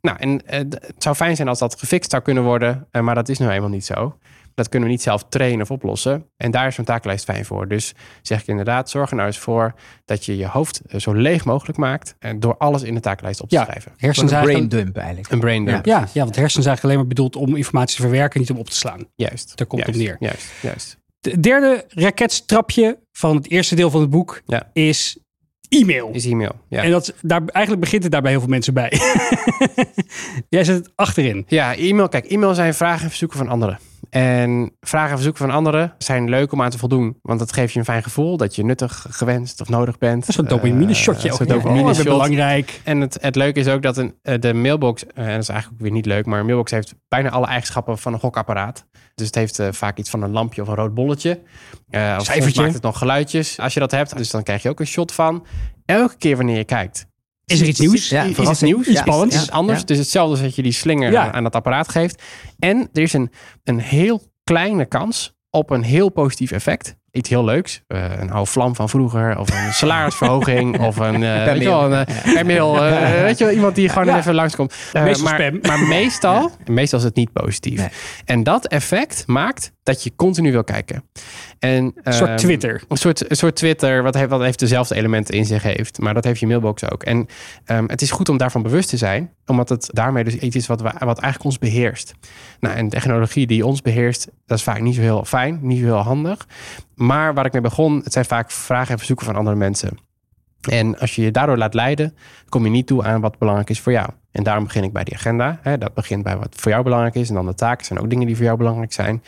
Speaker 2: Nou, en het zou fijn zijn als dat gefixt zou kunnen worden, maar dat is nou eenmaal niet zo. Dat kunnen we niet zelf trainen of oplossen. En daar is zo'n taaklijst fijn voor. Dus zeg ik inderdaad, zorg er nou eens voor dat je je hoofd eh, zo leeg mogelijk maakt. En door alles in de taaklijst op te schrijven.
Speaker 3: Hersens een brain dump eigenlijk.
Speaker 2: Een brain dump.
Speaker 1: Ja, ja, want hersens zijn eigenlijk alleen maar bedoeld om informatie te verwerken, niet om op te slaan.
Speaker 2: Juist.
Speaker 1: Daar komt
Speaker 2: juist,
Speaker 1: het neer.
Speaker 2: Juist, juist.
Speaker 1: De derde raketstrapje van het eerste deel van het boek is e-mail.
Speaker 2: Is e-mail, ja.
Speaker 1: En dat, daar, eigenlijk begint het daar bij heel veel mensen bij. Jij zet het achterin.
Speaker 2: Ja, e-mail. Kijk, e-mail zijn vragen en verzoeken van anderen. En vragen en verzoeken van anderen zijn leuk om aan te voldoen. Want dat geeft je een fijn gevoel dat je nuttig, gewenst of nodig bent.
Speaker 1: Dat is een dopamine-shotje. Uh,
Speaker 2: ook. dopamine
Speaker 1: oh, belangrijk.
Speaker 2: En het, het leuke is ook dat een, eh, de mailbox, eh, en dat is eigenlijk weer niet leuk, maar een mailbox heeft bijna alle eigenschappen van een gokapparaat. Dus het heeft uh, vaak iets van een lampje of een rood bolletje. Uh, of maakt het nog geluidjes als je dat hebt. Dus dan krijg je ook een shot van. Elke keer wanneer je kijkt,
Speaker 1: is er iets nieuws?
Speaker 2: Ja, is het nieuws? Iets spannends? Is het anders? Ja. Dus hetzelfde als dat je die slinger aan dat apparaat geeft. En er is een, een heel kleine kans op een heel positief effect iets heel leuks. Uh, een oude vlam van vroeger. Of een salarisverhoging. of een, uh, weet je wel, een uh, mail, weet je wel, iemand die gewoon even langskomt.
Speaker 1: meestal
Speaker 2: maar,
Speaker 1: spam.
Speaker 2: maar meestal, meestal is het niet positief. Nee. En dat effect maakt dat je continu wil kijken. En,
Speaker 1: een soort Twitter.
Speaker 2: Een soort, een soort Twitter, wat, heeft, wat heeft dezelfde elementen in zich heeft. Maar dat heeft je mailbox ook. En um, het is goed om daarvan bewust te zijn. Omdat het daarmee dus iets is wat, wat eigenlijk ons beheerst. Nou, en technologie die ons beheerst, dat is vaak niet zo heel fijn. Niet zo heel handig. Maar waar ik mee begon, het zijn vaak vragen en verzoeken van andere mensen. En als je je daardoor laat leiden, kom je niet toe aan wat belangrijk is voor jou. En daarom begin ik bij die agenda. Dat begint bij wat voor jou belangrijk is. En dan de taken zijn ook dingen die voor jou belangrijk zijn.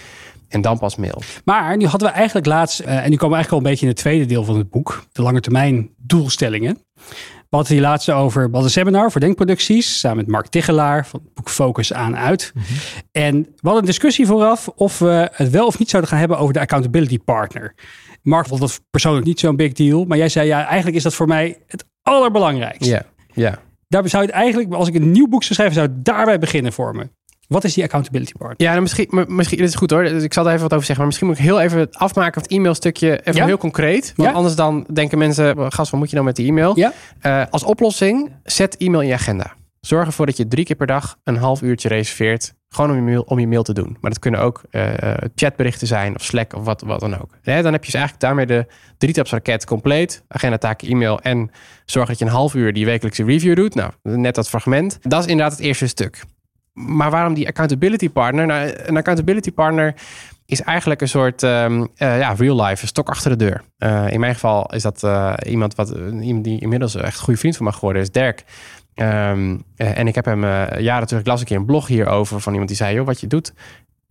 Speaker 2: En dan pas mail.
Speaker 1: Maar nu hadden we eigenlijk laatst, uh, en nu komen we eigenlijk al een beetje in het tweede deel van het boek, de lange termijn doelstellingen. We hadden hier laatst over, we hadden een seminar voor denkproducties, samen met Mark Tichelaar van het boek Focus aan uit. Mhm. En we hadden een discussie vooraf of we het wel of niet zouden gaan hebben over de accountability partner. Mark vond dat persoonlijk niet zo'n big deal, maar jij zei ja, eigenlijk is dat voor mij het allerbelangrijkste.
Speaker 2: Ja, ja.
Speaker 1: Daar zou het eigenlijk, als ik een nieuw boek zou schrijven, zou het daarbij beginnen voor me. Wat is die accountability part?
Speaker 2: Ja, nou, misschien, misschien dit is goed hoor. Dus ik zal er even wat over zeggen. Maar misschien moet ik heel even afmaken van het e-mailstukje. Even heel concreet. Want anders dan denken mensen, gast, wat moet je nou met die e-mail?
Speaker 1: Ja.
Speaker 2: Uh, als oplossing, zet e-mail in je agenda. Zorg ervoor dat je drie keer per dag een half uurtje reserveert. Gewoon om je mail, om je mail te doen. Maar dat kunnen ook uh, chatberichten zijn of Slack of wat, wat dan ook. dan heb je dus eigenlijk daarmee de drie taps raket compleet. Agenda, taken, e-mail en zorg dat je een half uur die wekelijkse review doet. Nou, net dat fragment. Dat is inderdaad het eerste stuk maar waarom die accountability partner? Nou, een accountability partner is eigenlijk een soort um, uh, ja, real life, een stok achter de deur. Uh, in mijn geval is dat uh, iemand, wat, iemand die inmiddels echt goede vriend van me geworden is, Dirk. Um, en ik heb hem jaren terug, las een keer een blog hierover van iemand die zei, joh, wat je doet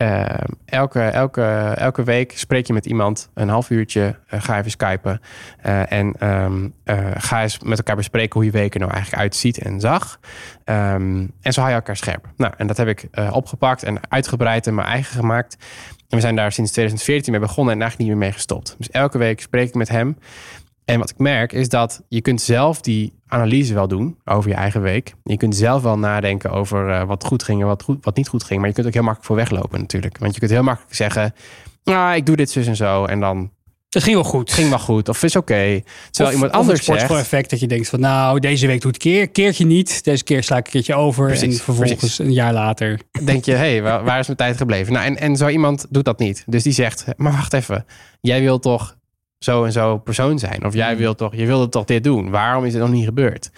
Speaker 2: uh, elke, elke, elke week spreek je met iemand een half uurtje. Uh, ga even skypen. Uh, en um, ga eens met elkaar bespreken hoe je week er nou eigenlijk uitziet en zag. Um, en zo hou je elkaar scherp. Nou, en dat heb ik opgepakt en uitgebreid en mijn eigen gemaakt. En we zijn daar sinds 2014 mee begonnen en eigenlijk niet meer mee gestopt. Dus elke week spreek ik met hem. En wat ik merk is dat je kunt zelf die analyse wel doen over je eigen week. Je kunt zelf wel nadenken over uh, wat goed ging en wat, goed, wat niet goed ging. Maar je kunt ook heel makkelijk voor weglopen natuurlijk. Want je kunt heel makkelijk zeggen, nou, ik doe dit zus en zo. En dan...
Speaker 1: Het ging wel goed.
Speaker 2: Ging wel goed. Of is oké. Okay. Terwijl of, iemand anders
Speaker 1: of effect dat je denkt van, nou, deze week doet het keer, keertje niet. Deze keer sla ik een keertje over. Precies, en vervolgens precies. een jaar later...
Speaker 2: Denk je, hé, hey, waar, waar is mijn tijd gebleven? Nou, en, en zo iemand doet dat niet. Dus die zegt, maar wacht even. Jij wil toch zo en zo persoon zijn. Of jij mm. wilt toch, je wilde toch dit doen. Waarom is het nog niet gebeurd?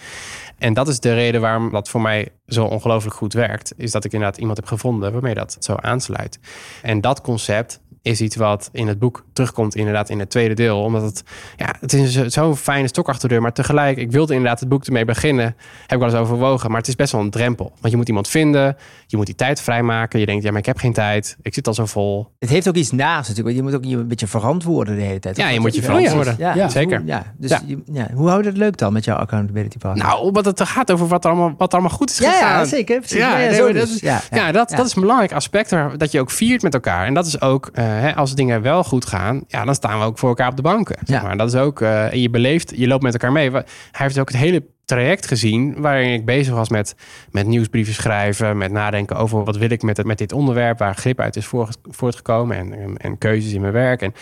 Speaker 2: En dat is de reden waarom dat voor mij zo ongelooflijk goed werkt. Is dat ik inderdaad iemand heb gevonden waarmee dat zo aansluit. En dat concept is iets wat in het boek terugkomt, inderdaad, in het tweede deel. Omdat het, ja, het is zo'n fijne stok achter de deur. Maar tegelijk, ik wilde inderdaad het boek ermee beginnen. Heb ik wel eens overwogen. Maar het is best wel een drempel. Want je moet iemand vinden. Je moet die tijd vrijmaken. Je denkt, ja, maar ik heb geen tijd. Ik zit al zo vol.
Speaker 3: Het heeft ook iets naast natuurlijk. Je moet ook je een beetje verantwoorden de hele tijd.
Speaker 2: Ja, je moet je verantwoorden. Ja, ja, zeker.
Speaker 3: Hoe, ja, dus ja. ja. hoe houdt het leuk dan met jouw accountability partner?
Speaker 2: Nou, omdat het gaat over wat er allemaal, wat er allemaal goed is gegaan.
Speaker 3: Ja, zeker.
Speaker 2: Ja, nee, dat, is, ja, dat, dat is een belangrijk aspect. Dat je ook viert met elkaar. En dat is ook... Uh, hè, als dingen wel goed gaan, ja, dan staan we ook voor elkaar op de banken. Zeg maar. Dat is ook, uh, je beleeft, je loopt met elkaar mee. Hij heeft ook het hele traject gezien waarin ik bezig was met, met nieuwsbrieven schrijven, met nadenken over wat wil ik met, het, met dit onderwerp, waar grip uit is voortgekomen en, en, en keuzes in mijn werk. En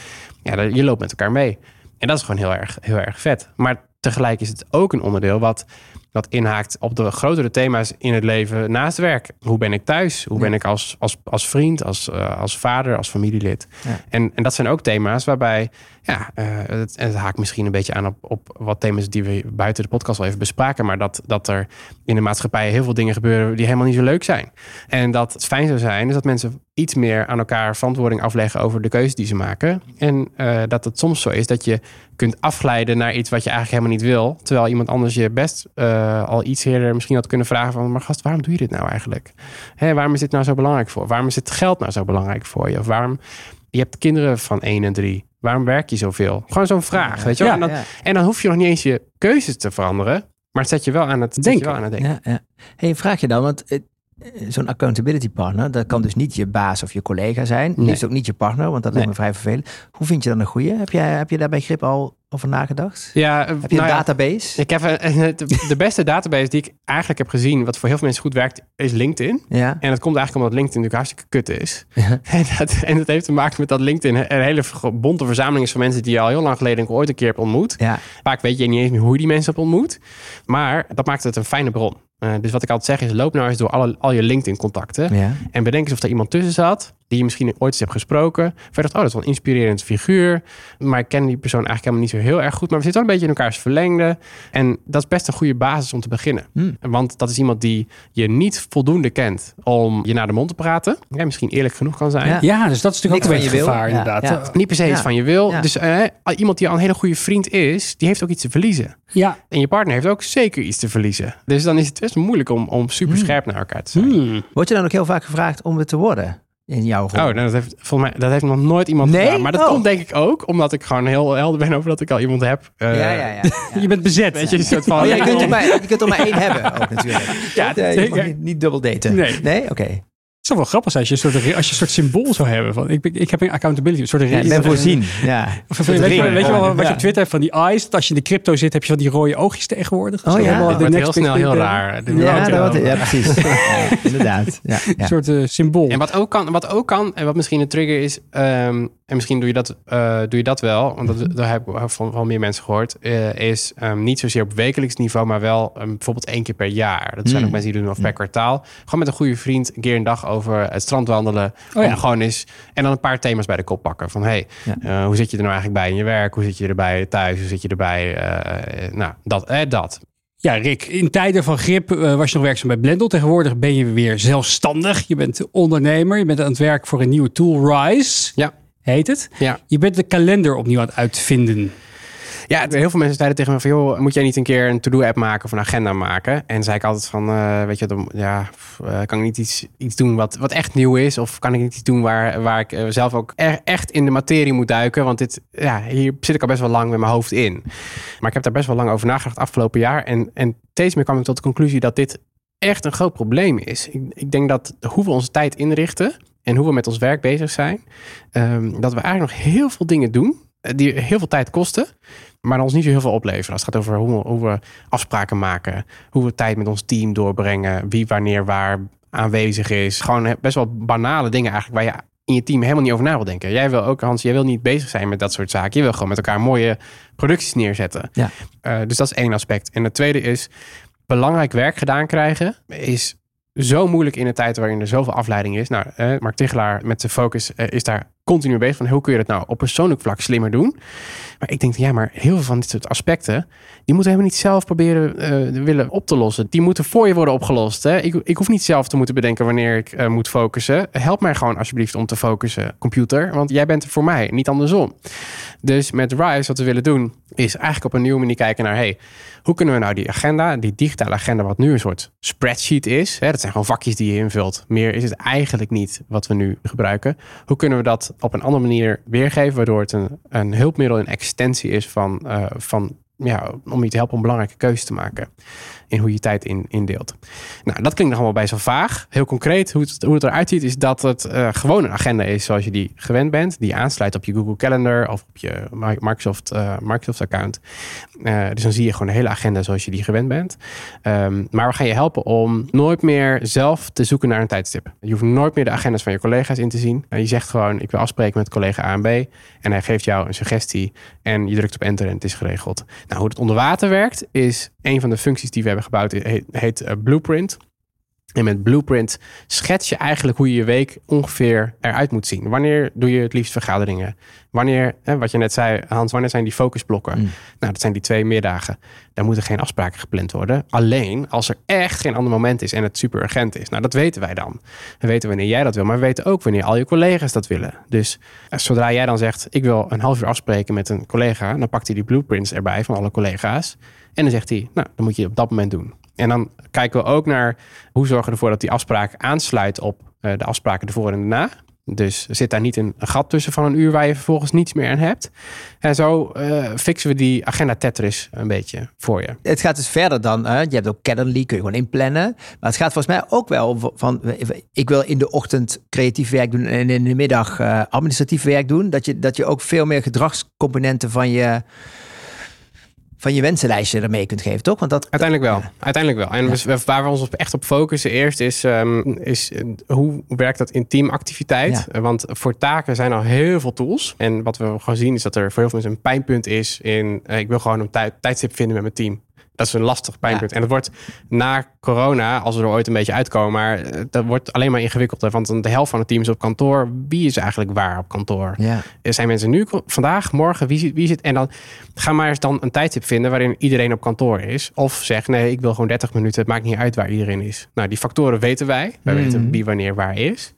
Speaker 2: ja, je loopt met elkaar mee. En dat is gewoon heel erg, heel erg vet. Maar tegelijk is het ook een onderdeel wat dat inhaakt op de grotere thema's in het leven naast werk. Hoe ben ik thuis? Hoe ben ik als, als, als vriend, als, uh, als vader, als familielid? Ja. En, en dat zijn ook thema's waarbij, ja, uh, het, en het haakt misschien een beetje aan op, op wat thema's die we buiten de podcast wel even bespraken, maar dat, dat er in de maatschappij heel veel dingen gebeuren die helemaal niet zo leuk zijn. En dat het fijn zou zijn is dat mensen iets meer aan elkaar verantwoording afleggen over de keuzes die ze maken. En uh, dat het soms zo is dat je kunt afglijden naar iets wat je eigenlijk helemaal niet wil, terwijl iemand anders je best uh, al iets eerder misschien had kunnen vragen van, maar gast, waarom doe je dit nou eigenlijk? Hè, waarom is dit nou zo belangrijk voor? Waarom is het geld nou zo belangrijk voor je? Of waarom, je hebt kinderen van 1 en 3. Waarom werk je zoveel? Gewoon zo'n vraag, weet je wel? en, dan, en dan hoef je nog niet eens je keuzes te veranderen, maar het zet je wel aan het,
Speaker 3: denken.
Speaker 2: wel aan het denken.
Speaker 3: Ja, ja. Hey, vraag je dan, want zo'n accountability partner, dat kan dus niet je baas of je collega zijn. Nee. Liefst ook niet je partner, want dat lijkt me vrij vervelend. Hoe vind je dan een goede? Heb, jij, heb je daar bij Grip al over nagedacht?
Speaker 2: Ja,
Speaker 3: heb je een nou database?
Speaker 2: ik heb een, de beste database die ik eigenlijk heb gezien, wat voor heel veel mensen goed werkt, is LinkedIn. Ja. En dat komt eigenlijk omdat LinkedIn natuurlijk hartstikke kut is. Ja. En, dat, en dat heeft te maken met dat LinkedIn een hele bonte verzameling is van mensen die je al heel lang geleden ooit een keer hebt ontmoet. Ja. Vaak weet je niet eens meer hoe je die mensen hebt ontmoet. Maar dat maakt het een fijne bron. Uh, dus wat ik altijd zeg is, loop nou eens door alle, al je LinkedIn-contacten. Ja. En bedenk eens of er iemand tussen zat die je misschien ooit eens hebt gesproken. Verder dacht, oh, dat is wel een inspirerend figuur. Maar ik ken die persoon eigenlijk helemaal niet zo heel erg goed. Maar we zitten wel een beetje in elkaars verlengde. En dat is best een goede basis om te beginnen. Hmm. Want dat is iemand die je niet voldoende kent om je naar de mond te praten. Ja, misschien eerlijk genoeg kan zijn.
Speaker 1: Ja, dus dat is natuurlijk ook een beetje gevaar inderdaad.
Speaker 2: Niet per se iets van je wil. Dus uh, iemand die al een hele goede vriend is, die heeft ook iets te verliezen. Ja. En je partner heeft ook zeker iets te verliezen. Dus dan is het best moeilijk om, om super hmm. scherp naar elkaar te zijn. Hmm.
Speaker 3: Word je dan ook heel vaak gevraagd om het te worden? in jouw rol?
Speaker 2: Oh, nou, dat heeft volgens mij dat heeft nog nooit iemand nee? gedaan. Maar dat oh. komt denk ik ook omdat ik gewoon heel helder ben over dat ik al iemand heb.
Speaker 3: Uh, ja, ja, ja,
Speaker 1: Je bent bezet.
Speaker 3: Weet je, een soort van. Oh, ja, je, kunt er maar, je kunt er maar één hebben ook natuurlijk. Ja, uh, je mag niet, niet dubbel daten. Nee, nee? oké.
Speaker 1: Het zou wel grappig zijn als je een soort, als je een soort symbool zou hebben. Van, ik, ik heb een accountability. Een soort
Speaker 3: ja, ben voorzien. Ja.
Speaker 1: Of, weet, je, weet je wel wat je op Twitter hebt van die eyes? Dat als je in de crypto zit, heb je van die rode oogjes tegenwoordig.
Speaker 2: Oh ja. Dat wordt heel snel heel raar.
Speaker 3: Ja, dat ja, precies. inderdaad. Ja,
Speaker 1: Een soort uh, symbool.
Speaker 2: En wat ook kan, wat ook kan en wat misschien een trigger is... Um, en misschien doe je dat, uh, doe je dat wel, want dat, mhm. dat heb ik van, van meer mensen gehoord, uh, is um, niet zozeer op wekelijks niveau, maar wel um, bijvoorbeeld één keer per jaar. Dat zijn ook mm. mensen die doen of per kwartaal. Gewoon met een goede vriend een keer een dag over het strand wandelen. Oh, ja. gewoon eens, en dan een paar thema's bij de kop pakken. Van hey, ja. uh, hoe zit je er nou eigenlijk bij in je werk? Hoe zit je erbij thuis? Hoe zit je erbij? nou, dat, eh, dat.
Speaker 1: Ja, Rick, in tijden van grip was je nog werkzaam bij Blendel. Tegenwoordig ben je weer zelfstandig. Je bent ondernemer. Je bent aan het werk voor een nieuwe tool, Rise. Ja heet het. Ja. Je bent de kalender opnieuw aan het uitvinden.
Speaker 2: Ja, heel veel mensen zeiden tegen me van... joh, moet jij niet een keer een to-do-app maken of een agenda maken? En zei ik altijd van, uh, weet je, dan, ja, uh, kan ik niet iets, iets doen wat, wat echt nieuw is? Of kan ik niet iets doen waar, waar ik uh, zelf ook er, echt in de materie moet duiken? Want dit, ja, hier zit ik al best wel lang met mijn hoofd in. Maar ik heb daar best wel lang over nagedacht afgelopen jaar. En, en steeds meer kwam ik tot de conclusie dat dit echt een groot probleem is. Ik, ik denk dat hoe we onze tijd inrichten en hoe we met ons werk bezig zijn, um, dat we eigenlijk nog heel veel dingen doen eh, die heel veel tijd kosten, maar ons niet zo heel veel opleveren. Als het gaat over hoe, hoe we afspraken maken, hoe we tijd met ons team doorbrengen, wie wanneer waar aanwezig is. Gewoon best wel banale dingen eigenlijk waar je in je team helemaal niet over na wil denken. Jij wil ook, Hans, jij wil niet bezig zijn met dat soort zaken. Je wil gewoon met elkaar mooie producties neerzetten. Ja. Uh, dus dat is één aspect. En het tweede is belangrijk werk gedaan krijgen is zo moeilijk in een tijd waarin er zoveel afleiding is. Nou, eh, Mark Tichelaar met zijn focus eh, is daar continu bezig van hoe kun je dat nou op persoonlijk vlak slimmer doen. Maar ik denk, ja, maar heel veel van dit soort aspecten, die moeten helemaal niet zelf proberen uh, willen op te lossen. Die moeten voor je worden opgelost. Hè? Ik, ik hoef niet zelf te moeten bedenken wanneer ik uh, moet focussen. Help mij gewoon alsjeblieft om te focussen, computer. Want jij bent er voor mij, niet andersom. Dus met Rise, wat we willen doen, is eigenlijk op een nieuwe manier kijken naar, hey, hoe kunnen we nou die agenda, die digitale agenda, wat nu een soort spreadsheet is, hè, dat zijn gewoon vakjes die je invult. Meer is het eigenlijk niet wat we nu gebruiken. Hoe kunnen we dat op een andere manier weergeven, waardoor het een, een hulpmiddel, een extensie is van, uh, van ja, om je te helpen om belangrijke keuzes te maken in hoe je tijd in, indeelt. Nou, dat klinkt nog allemaal bij zo vaag. Heel concreet, hoe het, hoe het eruit ziet, is dat het uh, gewoon een agenda is zoals je die gewend bent. Die aansluit op je Google Calendar of op je Microsoft, uh, Microsoft account. Uh, dus dan zie je gewoon een hele agenda zoals je die gewend bent. Um, maar we gaan je helpen om nooit meer zelf te zoeken naar een tijdstip. Je hoeft nooit meer de agendas van je collega's in te zien. je zegt gewoon, ik wil afspreken met collega A en B. En hij geeft jou een suggestie en je drukt op enter en het is geregeld. Nou, hoe het onder water werkt, is een van de functies die we hebben gebouwd heet, uh, Blueprint. En met Blueprint schets je eigenlijk hoe je je week ongeveer eruit moet zien. Wanneer doe je het liefst vergaderingen? Wanneer, hè, wat je net zei, Hans, wanneer zijn die focusblokken? Mm. Nou, dat zijn die twee middagen. Daar moeten geen afspraken gepland worden. Alleen als er echt geen ander moment is en het super urgent is. Nou, dat weten wij dan. We weten wanneer jij dat wil, maar we weten ook wanneer al je collega's dat willen. Dus eh, zodra jij dan zegt, ik wil een half uur afspreken met een collega, dan pakt hij die blueprints erbij van alle collega's. En dan zegt hij, nou, dan moet je op dat moment doen. En dan kijken we ook naar hoe zorgen we ervoor dat die afspraak aansluit op uh, de afspraken ervoor en daarna. Dus zit daar niet een gat tussen van een uur waar je vervolgens niets meer aan hebt. En zo uh, fixen we die agenda Tetris een beetje voor je.
Speaker 3: Het gaat dus verder dan, je hebt ook Calendly, kun je gewoon inplannen. Maar het gaat volgens mij ook wel van, ik wil in de ochtend creatief werk doen en in de middag uh, administratief werk doen. Dat je, dat je ook veel meer gedragscomponenten van je van je wensenlijstje ermee kunt geven, toch?
Speaker 2: Want dat, Uiteindelijk wel. Uiteindelijk wel. En ja. waar we ons echt op focussen eerst is, um, is uh, hoe werkt dat in teamactiviteit? Ja. Want voor taken zijn al heel veel tools. En wat we gewoon zien is dat er voor heel veel mensen een pijnpunt is in... Uh, ik wil gewoon een tijd, tijdstip vinden met mijn team. Dat is een lastig pijnpunt. En dat wordt na corona, als we er ooit een beetje uitkomen, maar eh, dat wordt alleen maar ingewikkelder. Want de helft van het team is op kantoor. Wie is eigenlijk waar op kantoor? Ja. Er zijn mensen nu, vandaag, morgen, wie, wie zit? En dan ga maar eens dan een tijdstip vinden waarin iedereen op kantoor is. Of zeg, nee, ik wil gewoon 30 minuten. Het maakt niet uit waar iedereen is. Nou, die factoren weten wij. Wij mm. weten wie wanneer waar is.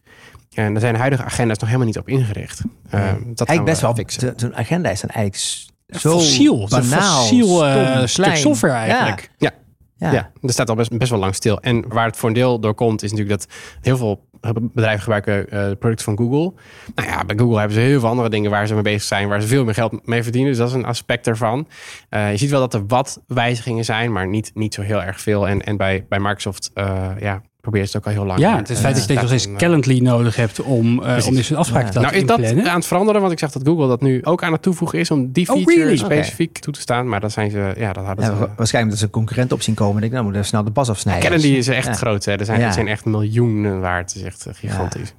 Speaker 2: En daar zijn de huidige agenda's nog helemaal niet op ingericht. Uh, dat
Speaker 3: eigenlijk best wel. Zo'n agenda is dan eigenlijk zo
Speaker 1: fossiel. Banaal, fossiel uh, stuk software eigenlijk.
Speaker 2: Ja. ja. Ja. er staat al best, best wel lang stil. En waar het voor een deel door komt, is natuurlijk dat heel veel bedrijven gebruiken uh, producten van Google. Nou ja, bij Google hebben ze heel veel andere dingen waar ze mee bezig zijn, waar ze veel meer geld mee verdienen. Dus dat is een aspect ervan. Uh, je ziet wel dat er wat wijzigingen zijn, maar niet, niet zo heel erg veel. En, en bij, bij Microsoft, uh, ja, probeer het ook al heel lang.
Speaker 1: Ja, het is feit dat je nog steeds Calendly nodig hebt om, uh, om deze afspraak te
Speaker 2: Nou is dat aan het veranderen, want ik zag dat Google dat nu ook aan het toevoegen is om die oh, feature specifiek toe te staan. Maar dat zijn ze, ja, dat hadden
Speaker 3: ja,
Speaker 2: ze.
Speaker 3: Waarschijnlijk dat ze concurrent op zien komen. Ik nou moet er snel de pas afsnijden.
Speaker 2: Calendly is echt groot. Hè. Er zijn, er zijn echt miljoenen waard. Het is echt eh, gigantisch.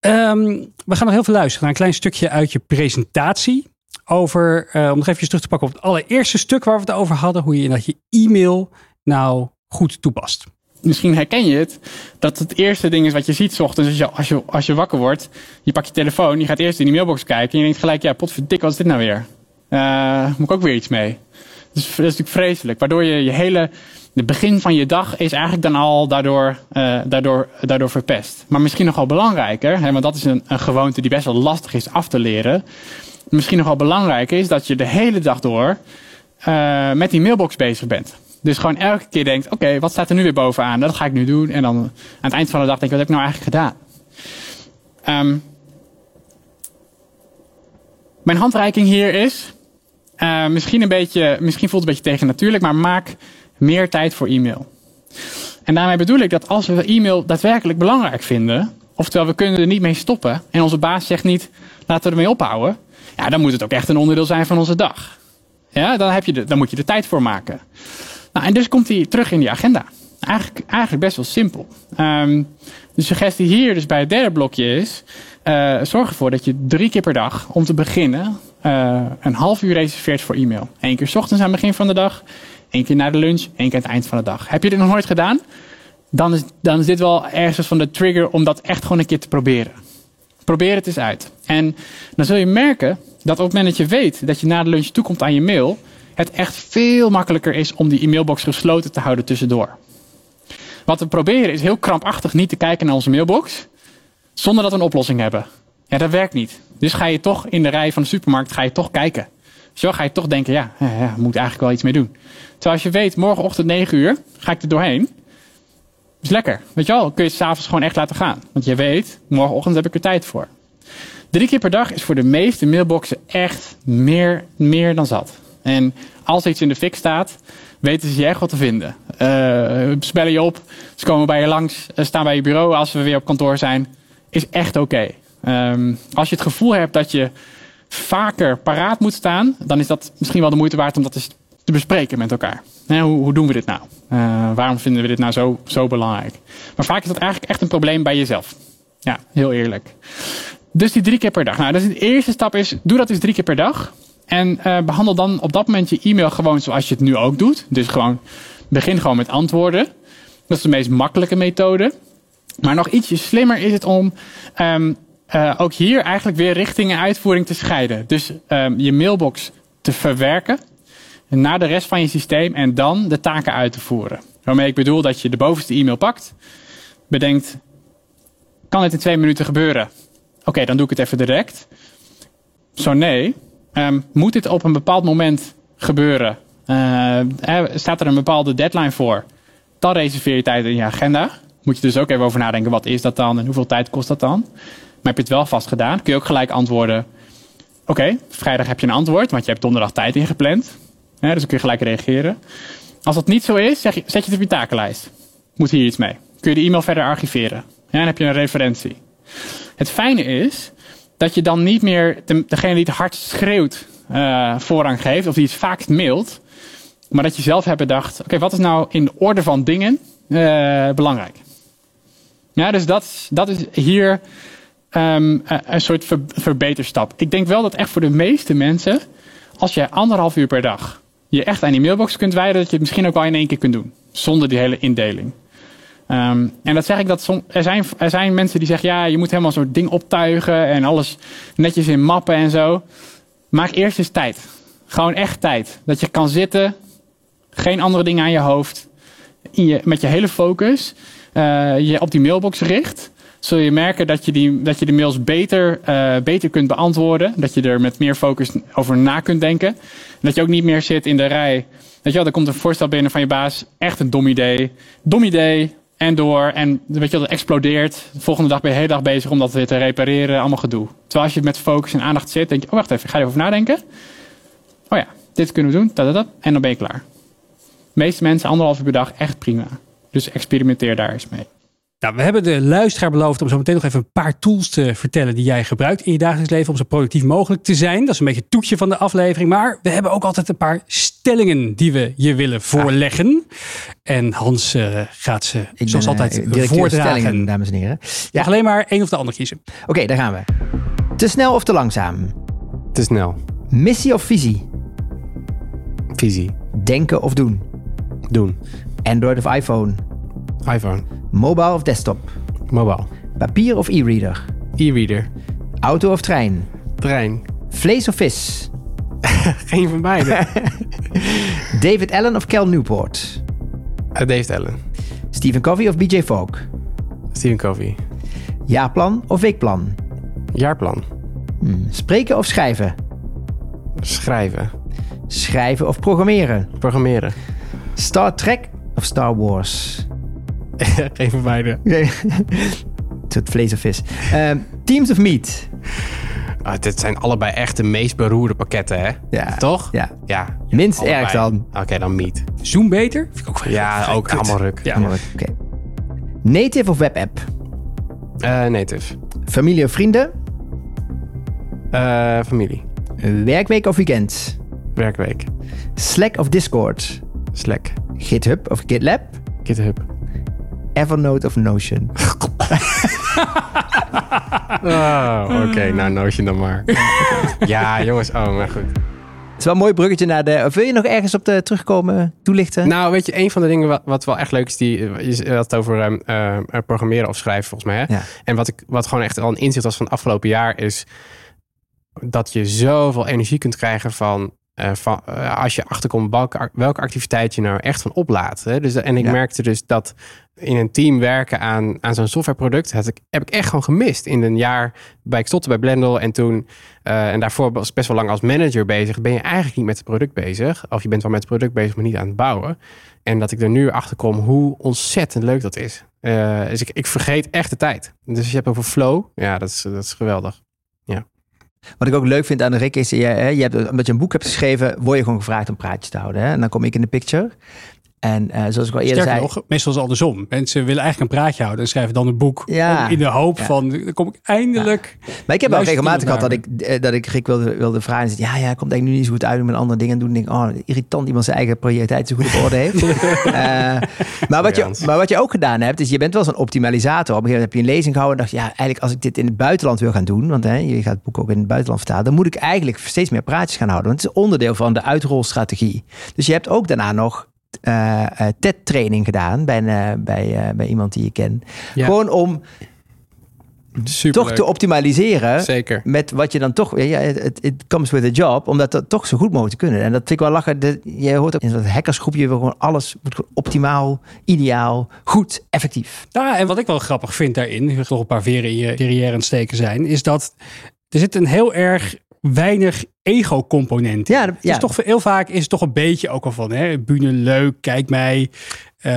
Speaker 1: Um, we gaan nog heel veel luisteren naar een klein stukje uit je presentatie. Over, uh, om nog even terug te pakken op het allereerste stuk waar we het over hadden. Hoe je dat je e-mail nou goed toepast
Speaker 4: misschien herken je het, dat het eerste ding is wat je ziet s ochtends als je, als je, als je wakker wordt. Je pakt je telefoon, je gaat eerst in die mailbox kijken en je denkt gelijk, ja, potverdik, wat is dit nou weer? Uh, moet ik ook weer iets mee? Dus dat is natuurlijk vreselijk, waardoor je je hele, het begin van je dag is eigenlijk dan al daardoor, uh, daardoor, daardoor verpest. Maar misschien nogal belangrijker, hè, want dat is een, een gewoonte die best wel lastig is af te leren. Misschien nogal belangrijker is dat je de hele dag door uh, met die mailbox bezig bent. Dus gewoon elke keer denkt, oké, wat staat er nu weer bovenaan? Dat ga ik nu doen. En dan aan het eind van de dag denk ik, wat heb ik nou eigenlijk gedaan? Um, mijn handreiking hier is, uh, misschien, een beetje, misschien voelt het een beetje tegen natuurlijk, maar maak meer tijd voor e-mail. En daarmee bedoel ik dat als we e-mail daadwerkelijk belangrijk vinden, oftewel we kunnen er niet mee stoppen en onze baas zegt niet, laten we ermee ophouden, ja, dan moet het ook echt een onderdeel zijn van onze dag. Ja, dan, heb je de, dan moet je er tijd voor maken. Nou, en dus komt hij terug in die agenda. Eigenlijk, eigenlijk best wel simpel. Um, de suggestie hier dus bij het derde blokje is... Uh, zorg ervoor dat je drie keer per dag, om te beginnen... Uh, een half uur reserveert voor e-mail. Eén keer s ochtends aan het begin van de dag. één keer na de lunch. één keer aan het eind van de dag. Heb je dit nog nooit gedaan? Dan is, dan is dit wel ergens van de trigger om dat echt gewoon een keer te proberen. Probeer het eens uit. En dan zul je merken dat op het moment dat je weet dat je na de lunch toekomt aan je mail het echt veel makkelijker is om die e-mailbox gesloten te houden tussendoor. Wat we proberen is heel krampachtig niet te kijken naar onze mailbox, zonder dat we een oplossing hebben. Ja, dat werkt niet. Dus ga je toch in de rij van de supermarkt ga je toch kijken. Zo ga je toch denken, ja, ja, moet eigenlijk wel iets mee doen. Terwijl als je weet, morgenochtend 9 uur ga ik er doorheen. Is lekker. Weet je wel, kun je het s'avonds gewoon echt laten gaan. Want je weet, morgenochtend heb ik er tijd voor. Drie keer per dag is voor de meeste mailboxen echt meer, meer dan zat. En als iets in de fik staat, weten ze je echt wat te vinden. Uh, ze bellen je op, ze komen bij je langs, uh, staan bij je bureau als we weer op kantoor zijn. Is echt oké. Um, als je het gevoel hebt dat je vaker paraat moet staan, dan is dat misschien wel de moeite waard om dat eens te bespreken met elkaar. hoe, hoe, doen we dit nou? Uh, waarom vinden we dit nou zo, zo belangrijk? Maar vaak is dat eigenlijk echt een probleem bij jezelf. Ja, heel eerlijk. Dus die drie keer per dag. Nou, dus de eerste stap is, doe dat eens drie keer per dag. En uh, behandel dan op dat moment je e-mail gewoon zoals je het nu ook doet. Dus gewoon begin gewoon met antwoorden. Dat is de meest makkelijke methode. Maar nog ietsje slimmer is het om um, uh, ook hier eigenlijk weer richting en uitvoering te scheiden. Dus um, je mailbox te verwerken naar de rest van je systeem en dan de taken uit te voeren. Waarmee ik bedoel dat je de bovenste e-mail pakt, bedenkt, kan dit in twee minuten gebeuren? Oké, dan doe ik het even direct. Zo nee, Um, moet dit op een bepaald moment gebeuren? Uh, staat er een bepaalde deadline voor? Dan reserveer je tijd in je agenda. Moet je dus ook even over nadenken, wat is dat dan en hoeveel tijd kost dat dan? heb je het wel vast gedaan, kun je ook gelijk antwoorden. Oké, vrijdag heb je een antwoord, want je hebt donderdag tijd ingepland. dus dan kun je gelijk reageren. Als dat niet zo is, zeg je, zet je het op je takenlijst. Moet hier iets mee. Kun je de e-mail verder archiveren. Ja, dan heb je een referentie. Het fijne is dat je dan niet meer de, degene die het hardst schreeuwt uh, voorrang geeft, of die het vaakst mailt, maar dat je zelf hebt bedacht: oké, wat is nou in de orde van dingen uh, belangrijk? Ja, dus dat, dat is hier um, een soort ver, verbeterstap. Ik denk wel dat echt voor de meeste mensen, als je anderhalf uur per dag je echt aan die mailbox kunt wijden, dat je het misschien ook wel in één keer kunt doen. Zonder die hele indeling. Um, en dat zeg ik dat er, zijn, er zijn mensen die zeggen: ja, je moet helemaal zo'n ding optuigen en alles netjes in mappen en zo. Maak eerst eens tijd. Gewoon echt tijd. Dat je kan zitten, geen andere dingen aan je hoofd, in je, met je hele focus uh, je op die mailbox richt. Zul je merken dat je, die, dat je de mails beter, uh, beter kunt beantwoorden. Dat je er met meer focus over na kunt denken. Dat je ook niet meer zit in de rij. Weet je wel, er komt een voorstel binnen van je baas. Echt een dom idee. Dom idee. En door. En weet je dat explodeert. De volgende dag ben je de hele dag bezig om dat weer te repareren. Allemaal gedoe. Terwijl als je met focus en aandacht zit, denk je: oh, wacht even, ga erover nadenken. Oh ja, dit kunnen we doen. Dat, en dan ben je klaar. De meeste mensen anderhalf uur per dag echt prima. Dus experimenteer daar eens mee.
Speaker 1: Nou, we hebben de luisteraar beloofd om zo meteen nog even een paar tools te vertellen die jij gebruikt in je dagelijks leven om zo productief mogelijk te zijn. Dat is een beetje het toetje van de aflevering. Maar we hebben ook altijd een paar stellingen die we je willen voorleggen. En Hans uh, gaat ze Ik zoals ben, altijd uh, voordragen.
Speaker 3: dames en heren.
Speaker 1: Ja. alleen maar één of de ander kiezen.
Speaker 3: Oké, daar gaan we. Te snel of te langzaam?
Speaker 2: Te snel.
Speaker 3: Missie of visie?
Speaker 2: Visie.
Speaker 3: Denken of doen?
Speaker 2: Doen.
Speaker 3: Android of iPhone?
Speaker 2: iPhone.
Speaker 3: Mobile of desktop?
Speaker 2: Mobile.
Speaker 3: Papier of e-reader?
Speaker 2: E-reader.
Speaker 3: Auto of trein?
Speaker 2: Trein.
Speaker 3: Vlees of vis?
Speaker 2: Geen van beide.
Speaker 3: David Allen of Cal Newport?
Speaker 2: Uh, David Allen.
Speaker 3: Stephen Covey of BJ Fogg?
Speaker 2: Stephen Covey.
Speaker 3: Jaarplan of weekplan?
Speaker 2: Jaarplan.
Speaker 3: Hmm. Spreken of schrijven?
Speaker 2: Schrijven.
Speaker 3: Schrijven of programmeren?
Speaker 2: Programmeren.
Speaker 3: Star Trek of Star Wars?
Speaker 2: Geen van beide.
Speaker 3: Het vlees of vis. Uh, teams of Meat?
Speaker 2: Ah, dit zijn allebei echt de meest beroerde pakketten, hè?
Speaker 3: Ja.
Speaker 2: Toch?
Speaker 3: Ja.
Speaker 2: ja
Speaker 3: Minst erg dan.
Speaker 2: Oké, dan Meat.
Speaker 1: Zoom beter? Vind
Speaker 2: ik ook ja, ook allemaal ruk.
Speaker 3: Ja, allemaal Oké. Native of web app?
Speaker 2: Uh, native.
Speaker 3: Familie of vrienden?
Speaker 2: Uh, familie.
Speaker 3: Werkweek of weekend?
Speaker 2: Werkweek.
Speaker 3: Slack of Discord?
Speaker 2: Slack.
Speaker 3: GitHub of GitLab?
Speaker 2: GitHub.
Speaker 3: Evernote of Notion?
Speaker 2: oh, Oké, nou Notion dan maar. ja, jongens, oh, maar goed.
Speaker 3: Het is wel een mooi bruggetje naar de. Wil je nog ergens op de terugkomen, toelichten?
Speaker 2: Nou, weet je, een van de dingen wat, wat wel echt leuk is, die, je had het over um, uh, programmeren of schrijven, volgens mij. Hè?
Speaker 3: Ja.
Speaker 2: En wat, ik, wat gewoon echt al een inzicht was van het afgelopen jaar, is dat je zoveel energie kunt krijgen van uh, van, uh, als je achterkomt welke, welke activiteit je nou echt van oplaat. Hè? Dus, en ik ja. merkte dus dat in een team werken aan, aan zo'n softwareproduct heb ik, heb ik echt gewoon gemist. In een jaar bij ik stopte bij Blendel en toen uh, en daarvoor was ik best wel lang als manager bezig. Ben je eigenlijk niet met het product bezig. Of je bent wel met het product bezig, maar niet aan het bouwen. En dat ik er nu achter kom hoe ontzettend leuk dat is. dus ik, ik vergeet echt de tijd. Dus je hebt over flow. Ja, dat is, dat is geweldig. Ja.
Speaker 3: Wat ik ook leuk vind aan Rick is, je, je hebt, omdat je een boek hebt geschreven, word je gewoon gevraagd om praatjes te houden. Hè? En dan kom ik in de picture. En uh, zoals ik al eerder
Speaker 1: Sterker
Speaker 3: zei...
Speaker 1: Nog, meestal is het andersom. Mensen willen eigenlijk een praatje houden en schrijven dan een boek. Ja, in de hoop ja. van, dan kom ik eindelijk...
Speaker 3: Ja. Maar ik heb wel regelmatig gehad dat ik, eh, dat ik Rick wilde, wilde vragen. En zei, ja, ja, komt eigenlijk nu niet zo goed uit met andere dingen doen. denk ik, oh, irritant iemand zijn eigen project zo goed op orde heeft. uh, maar, wat je, maar wat je ook gedaan hebt, is je bent wel zo'n optimalisator. Op een gegeven moment heb je een lezing gehouden en dacht ja, eigenlijk als ik dit in het buitenland wil gaan doen, want hè, je gaat het boek ook in het buitenland vertalen, dan moet ik eigenlijk steeds meer praatjes gaan houden. Want het is onderdeel van de uitrolstrategie. Dus je hebt ook daarna nog uh, TED-training gedaan bij, uh, bij, bij iemand die je kent. Ja. Gewoon om toch te optimaliseren.
Speaker 2: Zeker.
Speaker 3: Met wat je dan toch. Ja, it, comes with a job. Om dat toch zo goed mogelijk te kunnen. En dat vind ik wel lachen. De, je hoort ook in dat hackersgroepje. gewoon alles moet gewoon optimaal, ideaal, goed, effectief.
Speaker 1: Ja, en wat ik wel grappig vind daarin. Je nog een paar veren in je carrière aan steken zijn. Is dat er zit een heel erg weinig ego-component.
Speaker 3: Ja,
Speaker 1: Het
Speaker 3: ja.
Speaker 1: is toch heel vaak is het toch een beetje ook al van, hè, bühne leuk, kijk mij. eh,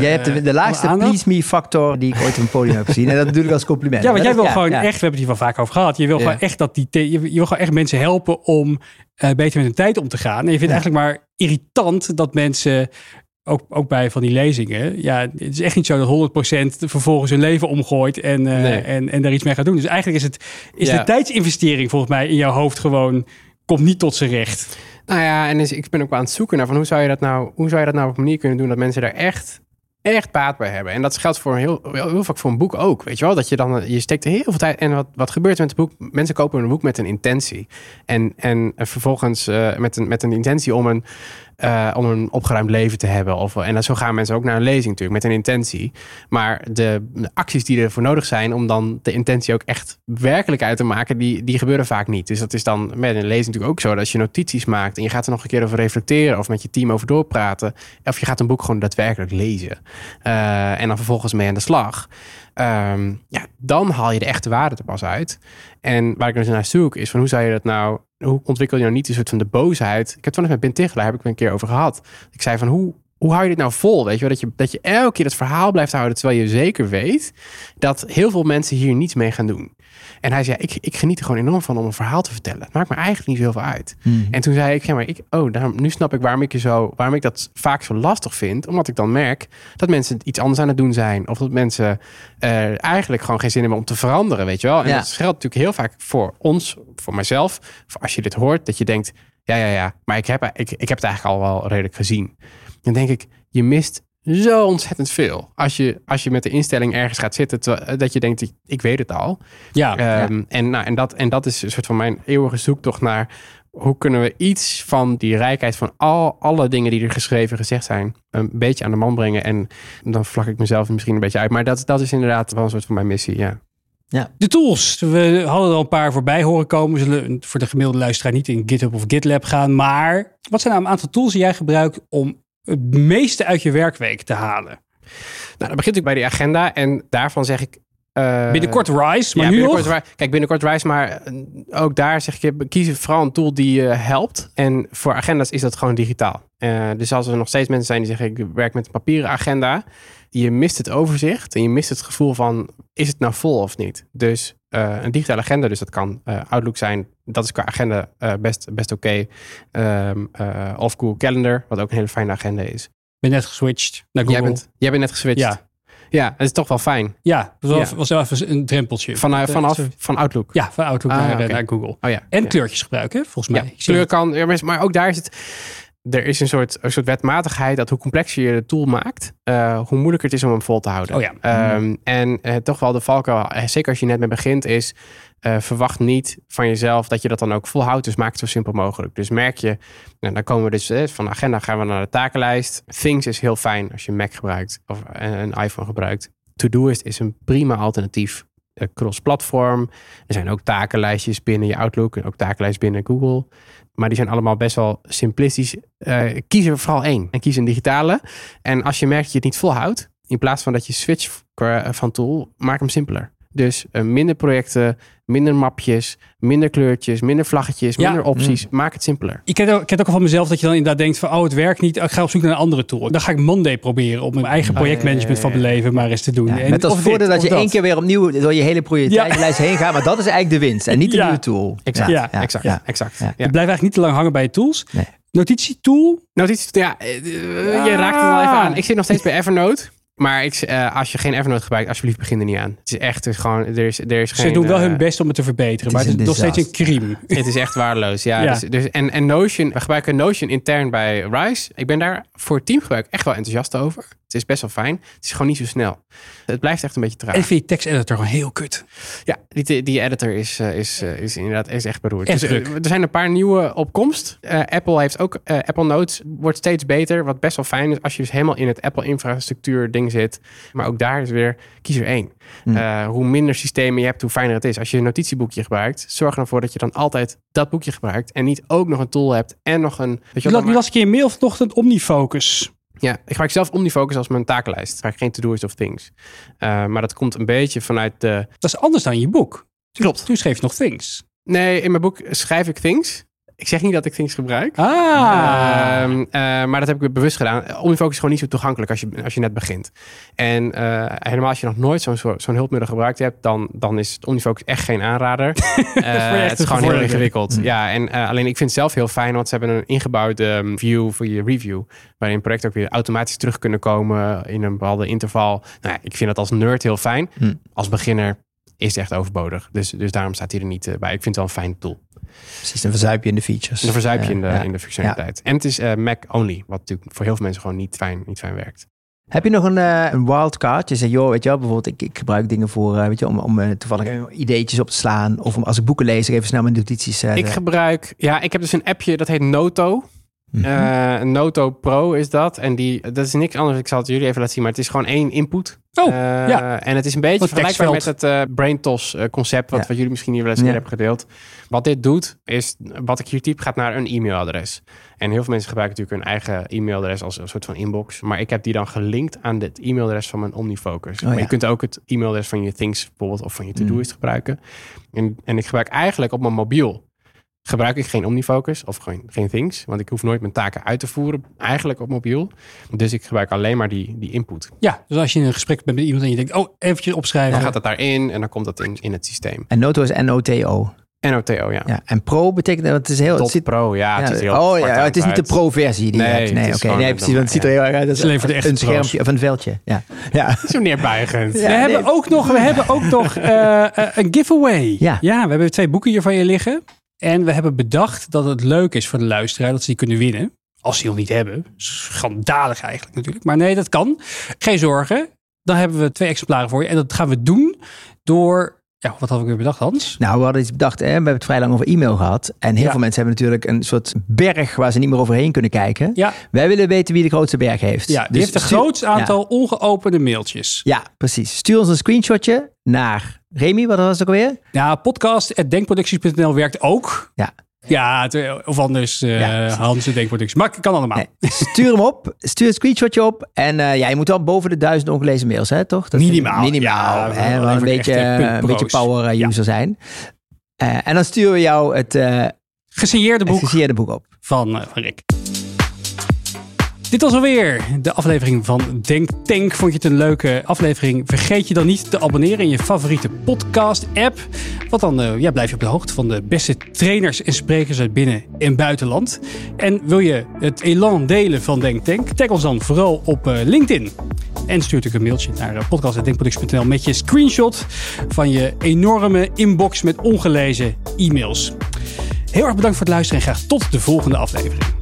Speaker 3: Jij hebt de, de laagste
Speaker 1: aandacht.
Speaker 3: please me factor die ik ooit op een podium heb gezien. En dat bedoel ik als compliment.
Speaker 1: Ja, want jij wil gewoon
Speaker 3: ja.
Speaker 1: echt, we hebben het hier wel vaak over gehad. Je wil gewoon echt dat die, je, je wil gewoon echt mensen helpen om eh, beter met hun tijd om te gaan. En je vindt eigenlijk maar irritant dat mensen, ook, ook bij van die lezingen, ja, het is echt niet zo dat 100% vervolgens hun leven omgooit en, eh,
Speaker 2: Nee.
Speaker 1: en, en daar iets mee gaat doen. Dus eigenlijk is het, is
Speaker 2: Ja.
Speaker 1: de tijdsinvestering volgens mij in jouw hoofd gewoon, komt niet tot zijn recht.
Speaker 2: Nou ja, en dus ik ben ook aan het zoeken naar van hoe zou je dat nou, hoe zou je dat nou op een manier kunnen doen dat mensen daar echt, echt baat bij hebben. En dat geldt voor heel, heel, vaak voor een boek ook. Weet je wel, dat je dan, je steekt er heel veel tijd. En wat, wat gebeurt er met het boek? Mensen kopen een boek met een intentie. En, en vervolgens eh, met, een, met een intentie om een, eh, om een opgeruimd leven te hebben. Of, en zo gaan mensen ook naar een lezing natuurlijk, met een intentie. Maar de, de acties die ervoor nodig zijn om dan de intentie ook echt werkelijk uit te maken, die, die gebeuren vaak niet. Dus dat is dan met een lezing natuurlijk ook zo. Dat als je notities maakt en je gaat er nog een keer over reflecteren of met je team over doorpraten. Of je gaat een boek gewoon daadwerkelijk lezen. eh, en dan vervolgens mee aan de slag. Ehm, ja, dan haal je de echte waarde er pas uit. En waar ik dus naar zoek is van hoe zou je dat nou, hoe ontwikkel je nou niet een soort van de boosheid? Ik heb het wel met Ben Tichelaar, heb ik een keer over gehad. Ik zei van hoe, hoe hou je dit nou vol? Weet je wel, dat je, dat je elke keer het verhaal blijft houden terwijl je zeker weet dat heel veel mensen hier niets mee gaan doen. En hij zei, ik, ik geniet er gewoon enorm van om een verhaal te vertellen. Het maakt me eigenlijk niet zoveel uit.
Speaker 3: Hmm.
Speaker 2: En toen zei ik, ja, maar ik, oh, daarom, nu snap ik waarom ik je zo, waarom ik dat vaak zo lastig vind. Omdat ik dan merk dat mensen iets anders aan het doen zijn. Of dat mensen eh, eigenlijk gewoon geen zin hebben om te veranderen, weet je wel. En
Speaker 3: Ja.
Speaker 2: dat geldt natuurlijk heel vaak voor ons, voor mijzelf. Voor als je dit hoort, dat je denkt, ja, ja, ja, maar ik heb, ik, ik heb het eigenlijk al wel redelijk gezien. Dan denk ik, je mist zo ontzettend veel. Als je, als je met de instelling ergens gaat zitten, terwijl- dat je denkt, ik, ik weet het al.
Speaker 1: Ja,
Speaker 2: Ehm, en, nou, en, dat, en dat is een soort van mijn eeuwige zoektocht naar hoe kunnen we iets van die rijkheid van al, alle dingen die er geschreven gezegd zijn, een beetje aan de man brengen. En dan vlak ik mezelf misschien een beetje uit. Maar dat, dat is inderdaad wel een soort van mijn missie. Ja.
Speaker 1: De tools. We hadden er al een paar voorbij horen komen. We zullen voor de gemiddelde luisteraar niet in GitHub of GitLab gaan. Maar wat zijn nou een aantal tools die jij gebruikt om het meeste uit je werkweek te halen?
Speaker 2: Nou, dan begint ik bij die agenda. En daarvan zeg ik. eh,
Speaker 1: Binnenkort Rise, maar
Speaker 2: ja,
Speaker 1: nu
Speaker 2: binnenkort
Speaker 1: nog?
Speaker 2: Ri- Kijk, binnenkort Rise, maar eh, ook daar zeg ik, kies vooral een tool die je helpt. En voor agenda's is dat gewoon digitaal. Eh, dus als er nog steeds mensen zijn die zeggen, ik werk met een papieren agenda. Je mist het overzicht en je mist het gevoel van, is het nou vol of niet? Dus eh, een digitale agenda, dus dat kan eh, Outlook zijn. Dat is qua agenda eh, best, best oké. Ehm, eh, of Google Calendar, wat ook een hele fijne agenda is.
Speaker 1: ben net geswitcht naar Google.
Speaker 2: Jij bent, jij bent net geswitcht.
Speaker 1: Ja.
Speaker 2: ja, dat is toch wel fijn.
Speaker 1: Ja, dat was,
Speaker 2: Ja.
Speaker 1: was wel even een drempeltje.
Speaker 2: Van, vanaf van Outlook.
Speaker 1: Ja, van Outlook
Speaker 2: Ah,
Speaker 1: naar, naar Google.
Speaker 2: Oh ja.
Speaker 1: En
Speaker 2: ja.
Speaker 1: kleurtjes gebruiken, volgens mij.
Speaker 2: Ja, kleur kan, maar ook daar is het. Er is een soort, een soort wetmatigheid dat hoe complexer je de tool maakt, eh, hoe moeilijker het is om hem vol te houden.
Speaker 1: Oh ja.
Speaker 2: Ehm, en eh, toch wel de valkuil, eh, zeker als je net mee begint, is verwacht niet van jezelf dat je dat dan ook volhoudt. Dus maak het zo simpel mogelijk. Dus merk je, nou, dan komen we dus eh, van de agenda gaan we naar de takenlijst. Things is heel fijn als je Mac gebruikt of een iPhone gebruikt. Todoist is een prima alternatief. Eh, Cross-platform. Er zijn ook takenlijstjes binnen je Outlook en ook takenlijst binnen Google. Maar die zijn allemaal best wel simplistisch. Eh, kies er vooral één en kies een digitale. En als je merkt dat je het niet volhoudt, in plaats van dat je switch eh, van tool, maak hem simpeler. Dus eh, minder projecten, minder mapjes, minder kleurtjes, minder vlaggetjes,
Speaker 1: Ja.
Speaker 2: minder opties. Maak het simpeler.
Speaker 1: Ik ken, ook, ik ken ook al van mezelf dat je dan inderdaad denkt van... oh, het werkt niet, ik ga op zoek naar een andere tool. Dan ga ik Monday proberen om mijn eigen
Speaker 2: ja,
Speaker 1: projectmanagement van mijn leven maar eens te doen.
Speaker 3: Ja,
Speaker 1: En
Speaker 3: met als voordeel dat je één keer weer opnieuw door je hele prioriteitenlijst heen gaat. Maar dat is eigenlijk de winst. En niet de
Speaker 1: Ja.
Speaker 3: nieuwe tool.
Speaker 2: Exact,
Speaker 1: Ja,
Speaker 2: exact,
Speaker 3: ja.
Speaker 2: exact.
Speaker 3: Ja.
Speaker 2: Ja.
Speaker 1: Ik blijf eigenlijk niet te lang hangen bij je tools.
Speaker 3: Nee.
Speaker 1: Notitietool?
Speaker 2: Notities, ja, eh, eh, je raakt het al even aan. Ik zit nog steeds bij Evernote. Maar ik, eh, als je geen Evernote gebruikt, alsjeblieft begin er niet aan. Het is echt het is gewoon, er is, er is geen...
Speaker 1: Ze doen wel
Speaker 2: eh,
Speaker 1: hun best om het te verbeteren,
Speaker 3: het
Speaker 1: maar het is nog steeds een crime.
Speaker 2: Het is echt waardeloos, ja.
Speaker 1: Ja.
Speaker 2: Dus, dus, en, en Notion, we gebruiken Notion intern bij Rise. Ik ben daar voor teamgebruik echt wel enthousiast over. Het is best wel fijn. Het is gewoon niet zo snel. Het blijft echt een beetje traag.
Speaker 1: En ik vind je teksteditor gewoon heel kut.
Speaker 2: Ja, die, die editor is, eh, is, eh, is inderdaad is echt beroerd.
Speaker 1: Echt
Speaker 2: Dus, eh,
Speaker 1: druk.
Speaker 2: er zijn een paar nieuwe op komst. Eh, Apple heeft ook, eh, Apple Notes wordt steeds beter. Wat best wel fijn is als je dus helemaal in het Apple infrastructuur ding zit. Maar ook daar is weer, kies er één.
Speaker 3: Hmm.
Speaker 2: Eh, hoe minder systemen je hebt, hoe fijner het is. Als je een notitieboekje gebruikt, zorg ervoor dat je dan altijd dat boekje gebruikt. En niet ook nog een tool hebt en nog een... Weet je
Speaker 1: Je
Speaker 2: wat,
Speaker 1: las, je las een keer een mail vanochtend, Omnifocus.
Speaker 2: Ja, ik gebruik zelf OmniFocus als mijn takenlijst. Ik gebruik geen to-do's of things. Eh, maar dat komt een beetje vanuit de...
Speaker 1: Dat is anders dan je boek.
Speaker 2: Klopt.
Speaker 1: Toen schreef je nog things.
Speaker 2: Nee, in mijn boek schrijf ik things. Ik zeg niet dat ik Things gebruik.
Speaker 1: Ah.
Speaker 2: Ehm, uh, maar dat heb ik bewust gedaan. Omnifocus is gewoon niet zo toegankelijk als je, als je net begint. En uh, helemaal als je nog nooit zo'n zo'n hulpmiddel gebruikt hebt, dan, dan is het Omnifocus echt geen aanrader. uh, het is gewoon heel ingewikkeld. Mm. Ja, en alleen ik vind het zelf heel fijn, want ze hebben een ingebouwde um, view voor je review. Waarin projecten ook weer automatisch terug kunnen komen in een bepaalde interval. Nou, ik vind dat als nerd heel fijn. Mm. Als beginner is echt overbodig. Dus, dus daarom staat hij er niet bij. Ik vind het wel een fijn tool.
Speaker 3: Precies, dan verzuip je in de features.
Speaker 2: Dan verzuip je in de, ja. in de functionaliteit. Ja. En het is uh, Mac only, wat natuurlijk voor heel veel mensen gewoon niet fijn, niet fijn werkt.
Speaker 3: Heb je nog een, uh, een wildcard? Je zegt, joh, weet je wel, bijvoorbeeld, ik, ik gebruik dingen voor, uh, weet je, om, om toevallig ideetjes op te slaan. Of om als ik boeken lees, even snel mijn notities.
Speaker 2: ik gebruik, ja, ik heb dus een appje dat heet Noto. Mm -hmm. Noto Pro is dat. En die, dat is niks anders. Ik zal het jullie even laten zien. Maar het is gewoon één input.
Speaker 1: Oh, uh, ja.
Speaker 2: En het is een beetje vergelijkbaar met het uh, BrainTos concept. Wat, ja. wat jullie misschien hier wel eens ja. hebben gedeeld. Wat dit doet, is wat ik hier typ gaat naar een e-mailadres. En heel veel mensen gebruiken natuurlijk hun eigen e-mailadres als een soort van inbox. Maar ik heb die dan gelinkt aan het e-mailadres van mijn OmniFocus. Oh, maar je kunt ook het e-mailadres van je Things bijvoorbeeld of van je To-Doist mm. gebruiken. En, en ik gebruik eigenlijk op mijn mobiel gebruik ik geen OmniFocus of geen, geen Things. Want ik hoef nooit mijn taken uit te voeren, eigenlijk op mobiel. Dus ik gebruik alleen maar die, die input.
Speaker 1: Ja, dus als je in een gesprek bent met iemand en je denkt, oh, eventjes opschrijven.
Speaker 2: Dan gaat het daarin en dan komt dat in, in het systeem.
Speaker 3: En Noto is N-O-T-O.
Speaker 2: NOTO, ja.
Speaker 3: ja. En Pro betekent dat het is heel...
Speaker 2: Dot het Pro, ja.
Speaker 3: ja
Speaker 2: het is heel
Speaker 3: oh ja, het is niet de Pro-versie die
Speaker 2: nee,
Speaker 3: je hebt. Nee, oké. Okay. Nee, precies. Want het ziet er heel erg uit. Het
Speaker 1: is
Speaker 3: een, een schermpje of een veldje. Ja. ja.
Speaker 2: Zo neerbuigend.
Speaker 1: Ja, we, hebben ook nog, we hebben ook nog uh, een giveaway. Ja. ja, we hebben twee boeken hier van je liggen. En we hebben bedacht dat het leuk is voor de luisteraar dat ze die kunnen winnen. Als ze die nog niet hebben. Schandalig eigenlijk natuurlijk. Maar nee, dat kan. Geen zorgen. Dan hebben we twee exemplaren voor je. En dat gaan we doen door ja, wat hadden we weer bedacht, Hans?
Speaker 3: Nou, we hadden iets bedacht. Hè? We hebben het vrij lang over e-mail gehad. En heel ja. veel mensen hebben natuurlijk een soort berg waar ze niet meer overheen kunnen kijken.
Speaker 1: Ja.
Speaker 3: Wij willen weten wie de grootste berg heeft.
Speaker 1: Ja, die dus heeft het grootste aantal ja. ongeopende mailtjes.
Speaker 3: Ja, precies. Stuur ons een screenshotje naar Remy, wat was het ook alweer?
Speaker 1: Ja, podcast.denkproducties.nl werkt ook.
Speaker 3: Ja.
Speaker 1: Ja, of anders uh, ja, Hans de Denkproductie. Maar kan allemaal. Nee.
Speaker 3: Stuur hem op. Stuur een screenshotje op. En uh, ja, je moet wel boven de duizend ongelezen mails, hè, toch?
Speaker 1: Dat minimaal.
Speaker 3: Minimaal. Ja, hè, een beetje, een beetje power user ja. zijn. Uh, en dan sturen we jou het...
Speaker 1: gesigneerde boek.
Speaker 3: Het gesigneerde boek op.
Speaker 1: Van, van Rick. Dit was alweer de aflevering van Denk Tank. Vond je het een leuke aflevering? Vergeet je dan niet te abonneren in je favoriete podcast-app. Want dan ja, blijf je op de hoogte van de beste trainers en sprekers uit binnen- en buitenland. En wil je het elan delen van Denk Tank? Tag ons dan vooral op uh, LinkedIn. En stuur natuurlijk een mailtje naar uh, podcast.denkproductie.nl met je screenshot van je enorme inbox met ongelezen e-mails. Heel erg bedankt voor het luisteren en graag tot de volgende aflevering.